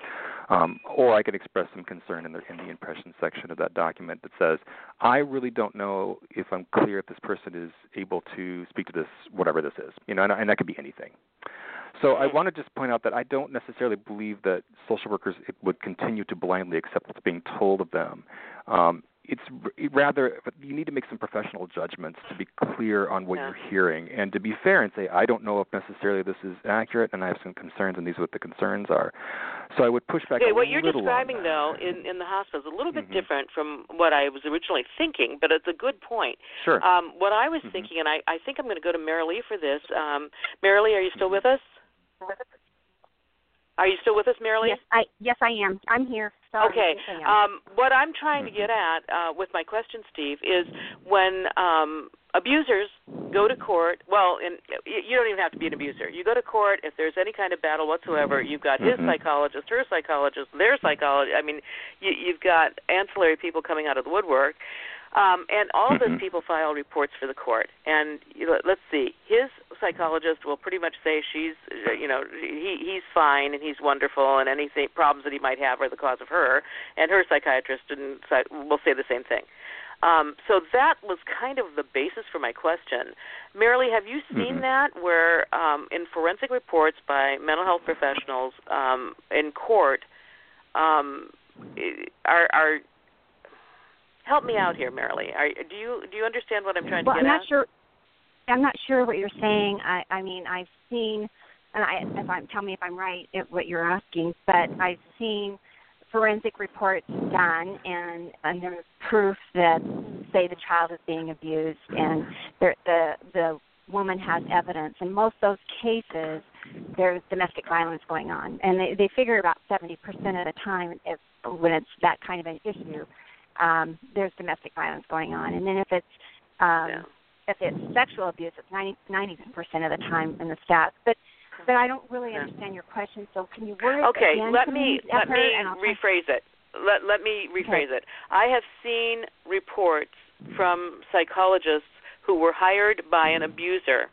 D: Um, or I could express some concern in the in the impression section of that document that says, I really don't know if I'm clear if this person is able to speak to this, whatever this is, you know, and, and that could be anything. So I want to just point out that I don't necessarily believe that social workers would continue to blindly accept what's being told of them. Um, it's rather you need to make some professional judgments to be clear on what
B: yeah.
D: you're hearing and to be fair and say I don't know if necessarily this is accurate and I have some concerns and these are what the concerns are. So I would push back.
B: Okay, what you're describing though in in the hospital is a little bit
D: mm-hmm.
B: different from what I was originally thinking, but it's a good point.
D: Sure.
B: Um, what I was
D: mm-hmm.
B: thinking, and I I think I'm going to go to Maralee for this. Um, Maralee, are you still
D: mm-hmm.
B: with us? Are you still with us, Maralee?
E: Yes, I yes I am. I'm here. Sorry.
B: Okay.
E: Yes,
B: um, what I'm trying to get at uh, with my question, Steve, is when um, abusers go to court. Well, and you don't even have to be an abuser. You go to court if there's any kind of battle whatsoever. You've got his
D: mm-hmm.
B: psychologist, her psychologist, their psychologist. I mean, you, you've got ancillary people coming out of the woodwork. Um, and all of those people file reports for the court. And you know, let's see, his psychologist will pretty much say she's, you know, he he's fine and he's wonderful, and anything problems that he might have are the cause of her. And her psychiatrist and will say the same thing. Um, so that was kind of the basis for my question. Maralee, have you seen
D: mm-hmm.
B: that where um, in forensic reports by mental health professionals um, in court um, are, are help me out here, Maralee. Are, do you do you understand what I'm trying
E: well,
B: to get Well,
E: I'm not
B: at?
E: sure. I'm not sure what you're saying. I, I mean, I've seen, and I, if I'm, tell me if I'm right at what you're asking, but I've seen forensic reports done, and and there's proof that say the child is being abused, and the the the woman has evidence. In most of those cases, there's domestic violence going on, and they they figure about 70% of the time if when it's that kind of an issue um, there's domestic violence going on. And then if it's um,
B: yeah.
E: if it's sexual abuse, it's 90 percent of the time in the stats. But but I don't really understand your question. So can you word it
B: okay,
E: again
B: let
E: to
B: me let me rephrase it. Let let me rephrase
E: okay.
B: it. I have seen reports from psychologists who were hired by an abuser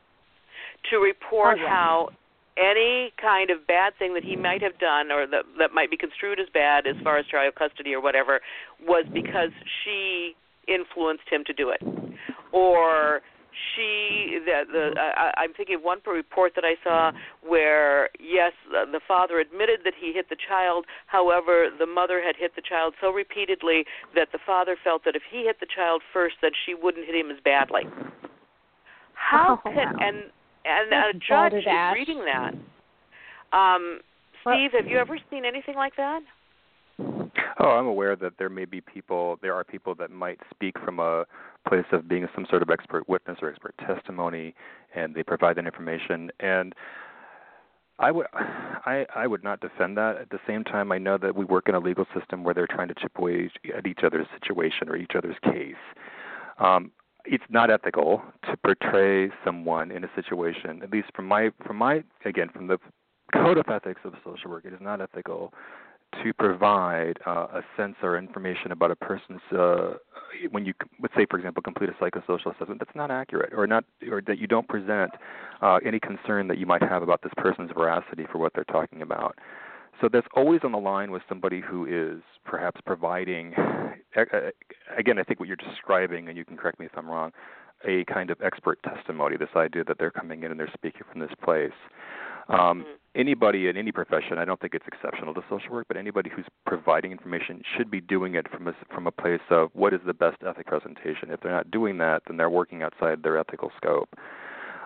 B: to report
E: oh, yeah.
B: how any kind of bad thing that he might have done or that that might be construed as bad as far as child custody or whatever was because she influenced him to do it. Or she the the I, I'm thinking of one report that I saw where yes the father admitted that he hit the child. However the mother had hit the child so repeatedly that the father felt that if he hit the child first then she wouldn't hit him as badly. How
E: oh,
B: could
E: wow.
B: and and
C: That's
B: a judge is
C: balderdash.
B: reading that. Um, Steve, have you ever seen anything like that?
D: Oh, I'm aware that there may be people, there are people that might speak from a place of being some sort of expert witness or expert testimony, and they provide that information. And I would, I, I would not defend that. At the same time, I know that we work in a legal system where they're trying to chip away at each other's situation or each other's case. Um, it's not ethical to portray someone in a situation, at least from my, from my, again, from the code of ethics of social work, it is not ethical to provide uh, a sense or information about a person's uh, when you let's say for example complete a psychosocial assessment that's not accurate or not or that you don't present uh, any concern that you might have about this person's veracity for what they're talking about so that's always on the line with somebody who is perhaps providing again i think what you're describing and you can correct me if i'm wrong a kind of expert testimony this idea that they're coming in and they're speaking from this place um,
B: mm-hmm.
D: Anybody in any profession, I don't think it's exceptional to social work, but anybody who's providing information should be doing it from a, from a place of what is the best ethic presentation. If they're not doing that, then they're working outside their ethical scope.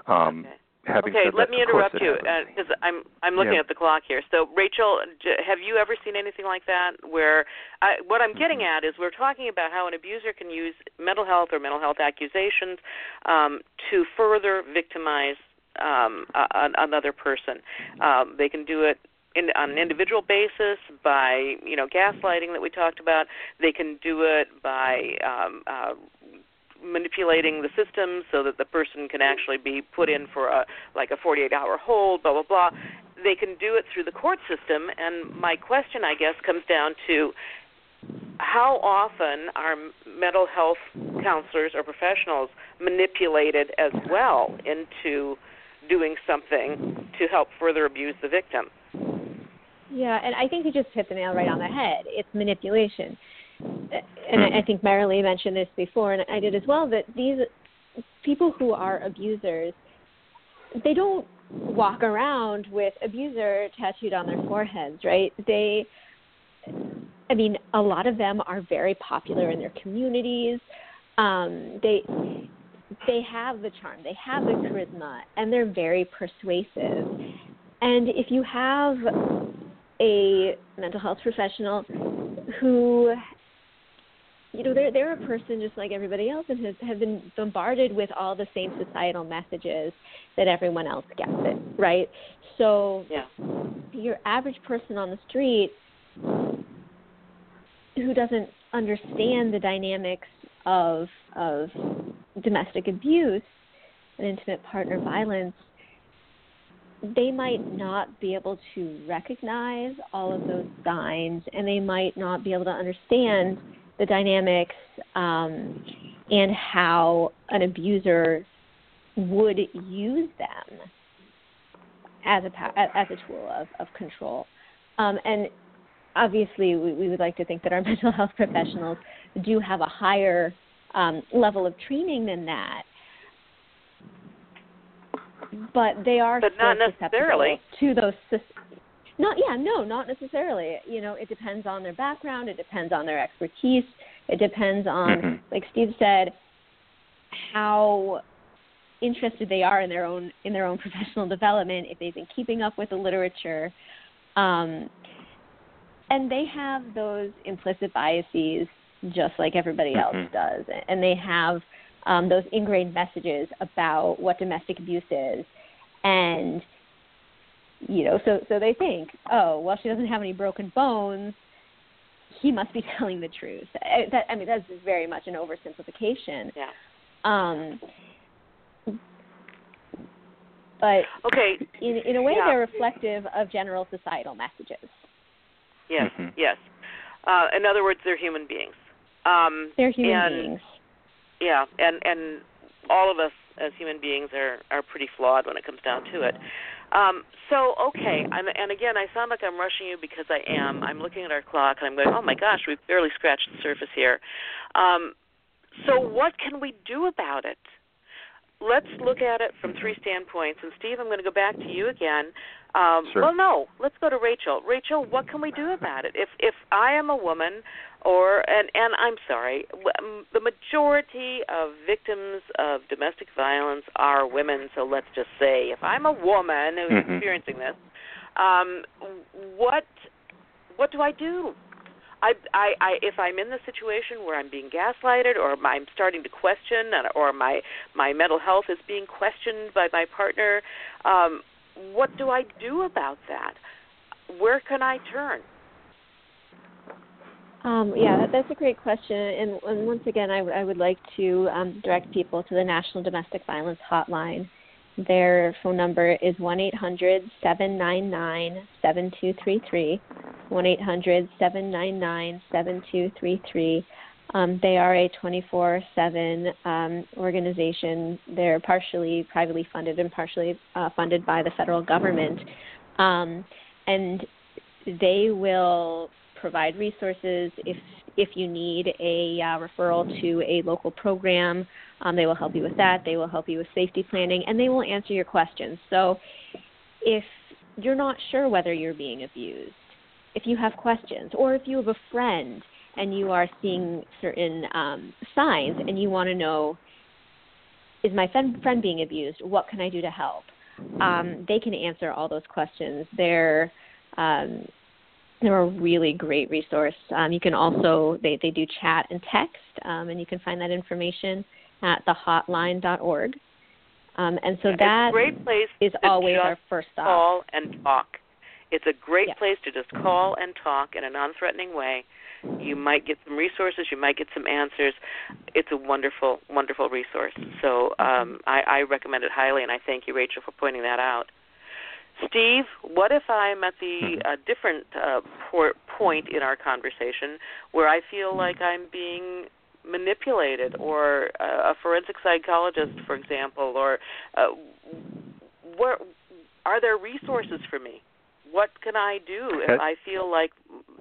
D: Um,
B: okay.
D: Having
B: okay,
D: said
B: let
D: that,
B: me interrupt you because I'm I'm looking
D: Yeah.
B: at the clock here. So, Rachel, have you ever seen anything like that? Where I, what I'm getting
D: Mm-hmm.
B: at is we're talking about how an abuser can use mental health or mental health accusations um, to further victimize um, a, another person. Um, they can do it in, on an individual basis by you know gaslighting that we talked about. They can do it by um, uh, manipulating the system so that the person can actually be put in for a like a 48 hour hold blah blah blah they can do it through the court system and my question i guess comes down to how often are mental health counselors or professionals manipulated as well into doing something to help further abuse the victim
C: Yeah, and I think you just hit the nail right on the head. It's manipulation. And I I think Maralee mentioned this before, and I did as well, that these people who are abusers, they don't walk around with abuser tattooed on their foreheads, right? They, I mean, a lot of them are very popular in their communities. Um, they they have the charm, they have the charisma, and they're very persuasive. And if you have a mental health professional who you know they're they're a person just like everybody else and has have been bombarded with all the same societal messages that everyone else gets it right so
B: yeah.
C: your average person on the street who doesn't understand the dynamics of of domestic abuse and intimate partner violence they might not be able to recognize all of those signs and they might not be able to understand the dynamics um, and how an abuser would use them as a as a tool of, of control. Um, and obviously, we, we would like to think that our mental health professionals do have a higher um, level of training than that. But they are
B: but not necessarily
C: to those not yeah, no, not necessarily. You know, it depends on their background, it depends on their expertise, it depends on
D: mm-hmm.
C: like Steve said how interested they are in their own in their own professional development, if they've been keeping up with the literature. Um, and they have those implicit biases just like everybody else
D: mm-hmm.
C: does. And they have um, those ingrained messages about what domestic abuse is. And you know, so so they think, oh, well, she doesn't have any broken bones. He must be telling the truth. I, that, I mean, that's very much an oversimplification.
B: Yeah.
C: Um, but
B: okay,
C: in in a way,
B: yeah.
C: they're reflective of general societal messages.
B: Yes,
D: mm-hmm.
B: yes. Uh, in other words, they're human beings. Um,
C: they're human
B: and,
C: beings.
B: Yeah, and and all of us as human beings are are pretty flawed when it comes down to it. Um, so okay, I'm, and again, I sound like I'm rushing you because I am. I'm looking at our clock and I'm going, oh my gosh, we've barely scratched the surface here. Um, so what can we do about it? Let's look at it from three standpoints. And Steve, I'm going to go back to you again. Um,
D: sure.
B: Well, no, let's go to Rachel. Rachel, what can we do about it? If if I am a woman or and and I'm sorry, the majority of victims of domestic violence are women. So let's just say, if I'm a woman who's
D: mm-hmm.
B: experiencing this, um, what what do I do? I, I, I, if I'm in the situation where I'm being gaslighted, or I'm starting to question, or my my mental health is being questioned by my partner, um, what do I do about that? Where can I turn?
C: Um, yeah, that's a great question. And, and once again, I, would like to um, direct people to the National Domestic Violence Hotline. Their phone number is 1 800 799 7233. 1 800 799 7233. Um, they are a 24 7 um, organization. They're partially privately funded and partially uh, funded by the federal government. Um, and they will provide resources if if you need a uh, referral to a local program. Um, they will help you with that. They will help you with safety planning, and they will answer your questions. So, if you're not sure whether you're being abused, if you have questions, or if you have a friend and you are seeing certain um, signs and you want to know, is my friend, friend being abused? What can I do to help? Um, they can answer all those questions. They're um, they're a really great resource. Um, you can also they they do chat and text, um, and you can find that information at thehotline.org. Um, and so
B: it's
C: that
B: great place
C: is always our first stop.
B: Call and talk. It's a great
C: yeah.
B: place to just call and talk in a non-threatening way. You might get some resources. You might get some answers. It's a wonderful, wonderful resource. So um, I, I recommend it highly, and I thank you, Rachel, for pointing that out. Steve, what if I'm at the uh, different uh, por- point in our conversation where I feel like I'm being manipulated, or uh, a forensic psychologist, for example, or uh, where are there resources for me? What can I do if I feel like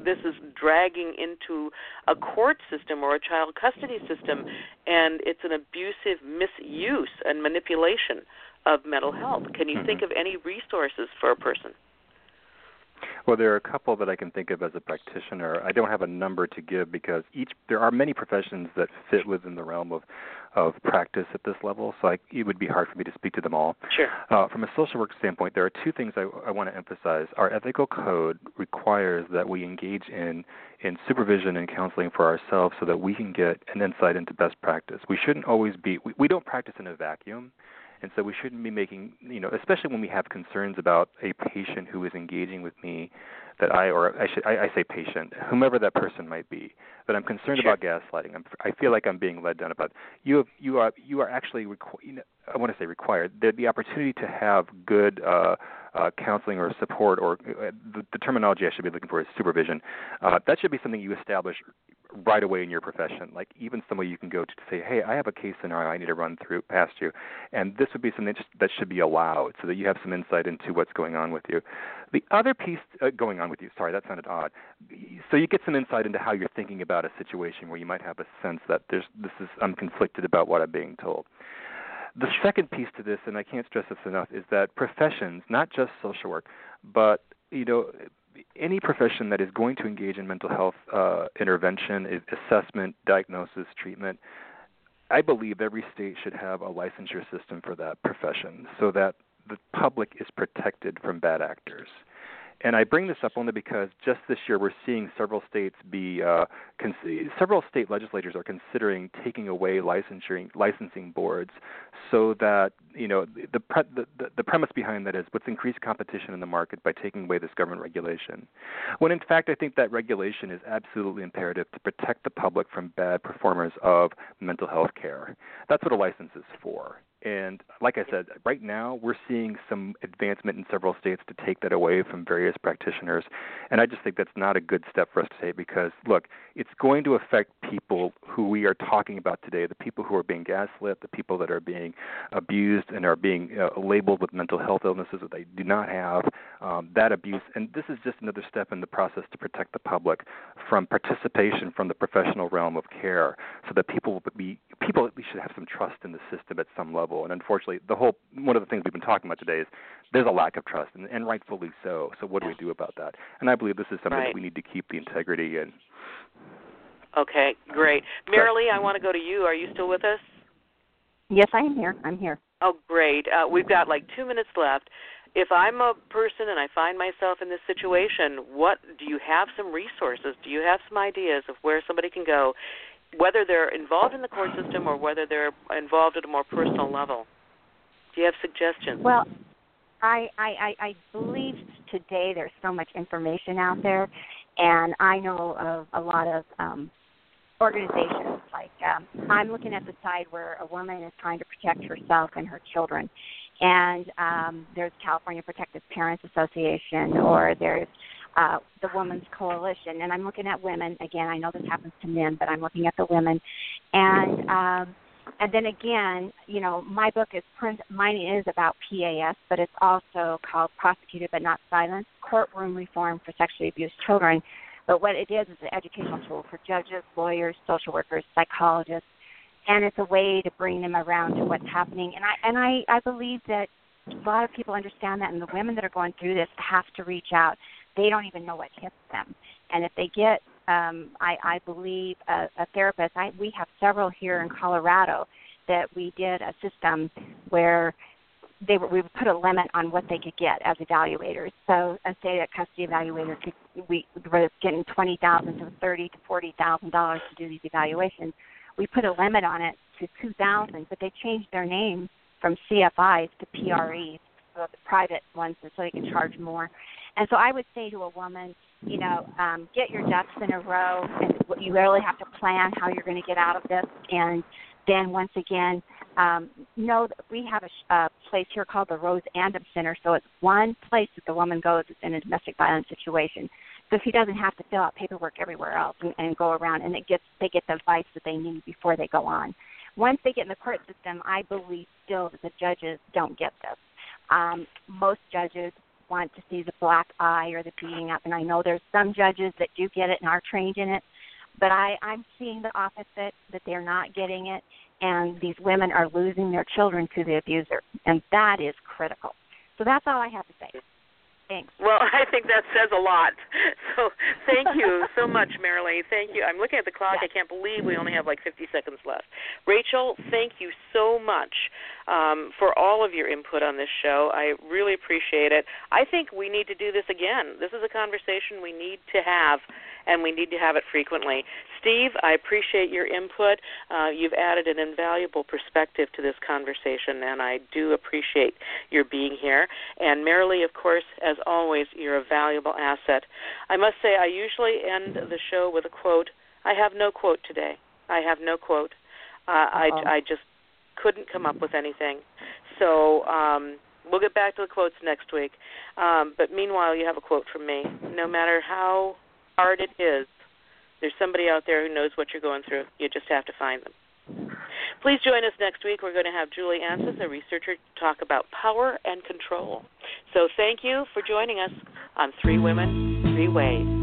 B: this is dragging into a court system or a child custody system and it's an abusive misuse and manipulation of mental health. Can you
D: mm-hmm.
B: think of any resources for a person?
D: Well, there are a couple that I can think of as a practitioner. I don't have a number to give because each there are many professions that fit within the realm of of practice at this level, so I, it would be hard for me to speak to them all.
B: Sure.
D: Uh, from a social work standpoint, there are two things I, I want to emphasize. Our ethical code requires that we engage in in supervision and counseling for ourselves so that we can get an insight into best practice. We shouldn't always be we, we don't practice in a vacuum and so we shouldn't be making you know especially when we have concerns about a patient who is engaging with me that I or I should I, I say patient whomever that person might be that I'm concerned
B: sure.
D: about gaslighting. I'm, I feel like I'm being led down about you have you are you are actually requ- you know, I want to say required. The the opportunity to have good uh uh, counseling or support, or uh, the, the terminology I should be looking for is supervision. Uh, that should be something you establish right away in your profession. Like even somebody you can go to to say, "Hey, I have a case scenario I need to run through past you," and this would be something that should be allowed, so that you have some insight into what's going on with you. The other piece uh, going on with you, sorry, that sounded odd. So you get some insight into how you're thinking about a situation where you might have a sense that there's this is I'm conflicted about what I'm being told. The second piece to this, and I can't stress this enough, is that professions, not just social work, but you know, any profession that is going to engage in mental health uh, intervention, assessment, diagnosis, treatment, I believe every state should have a licensure system for that profession so that the public is protected from bad actors. And I bring this up only because just this year we're seeing several states be uh, cons- several state legislatures are considering taking away licensing licensing boards, so that you know the, pre- the the premise behind that is what's increased competition in the market by taking away this government regulation. When in fact I think that regulation is absolutely imperative to protect the public from bad performers of mental health care. That's what a license is for. And like I said, right now we're seeing some advancement in several states to take that away from various practitioners. And I just think that's not a good step for us to take because, look, it's going to affect people who we are talking about today the people who are being gaslit, the people that are being abused and are being uh, labeled with mental health illnesses that they do not have, um, that abuse. And this is just another step in the process to protect the public from participation from the professional realm of care so that people will be people at least should have some trust in the system at some level. And unfortunately, the whole one of the things we've been talking about today is there's a lack of trust, and, and rightfully so. So what do we do about that? And I believe this is something
B: right.
D: that we need to keep the integrity in.
B: Okay, great. Maralee, I want to go to you. Are you still with us?
E: Yes, I am here. I'm here.
B: Oh, great. Uh, we've got like two minutes left. If I'm a person and I find myself in this situation, what do you have some resources? Do you have some ideas of where somebody can go whether they're involved in the court system or whether they're involved at a more personal level. Do you have suggestions?
E: Well, I I I, believe today there's so much information out there, and I know of a lot of um, organizations like um, I'm looking at the side where a woman is trying to protect herself and her children, and um, there's California Protective Parents Association, or there's uh, the Women's Coalition, and I'm looking at women. Again, I know this happens to men, but I'm looking at the women, and um, and then again, you know, my book is print. Mine is about PAS, but it's also called Prosecuted but Not Silenced: Courtroom Reform for Sexually Abused Children. But what it is is an educational tool for judges, lawyers, social workers, psychologists, and it's a way to bring them around to what's happening. And I and I I believe that a lot of people understand that, and the women that are going through this have to reach out they don't even know what hits them. And if they get, um, I, I believe, a, a therapist, I, we have several here in Colorado that we did a system where they were, we would put a limit on what they could get as evaluators. So, a say a custody evaluator could we were getting twenty thousand to thirty to forty thousand dollars to do these evaluations. We put a limit on it to two thousand, but they changed their name from CFIs to PREs, so the private ones, so they can charge more. And so I would say to a woman, you know, um, get your ducks in a row, and you really have to plan how you're going to get out of this. And then once again, um, know that we have a, a place here called the Rose Andom Center. So it's one place that the woman goes in a domestic violence situation. So she doesn't have to fill out paperwork everywhere else and, and go around, and it gets they get the advice that they need before they go on. Once they get in the court system, I believe still that the judges don't get this. Um, most judges want to see the black eye or the beating up. And I know there's some judges that do get it and are trained in it, but I, I'm seeing the opposite that they're not getting it, and these women are losing their children to the abuser, and that is critical. So that's all I have to say. Thanks.
B: Well, I think that says a lot. So thank you so much, Maralee. Thank you. I'm looking at the clock.
E: Yeah.
B: I can't believe we only have like 50 seconds left. Rachel, thank you so much um, for all of your input on this show. I really appreciate it. I think we need to do this again. This is a conversation we need to have, and we need to have it frequently. Steve, I appreciate your input. Uh, you've added an invaluable perspective to this conversation, and I do appreciate your being here. And Maralee, of course, as always, you're a valuable asset. I must say, I usually end the show with a quote. I have no quote today. I have no quote. Uh, I, I just couldn't come up with anything. So um, we'll get back to the quotes next week. Um, but meanwhile, you have a quote from me. No matter how hard it is, there's somebody out there who knows what you're going through. You just have to find them. Please join us next week. We're going to have Julie Ansis, a researcher, talk about power and control. So thank you for joining us on Three Women, Three Ways.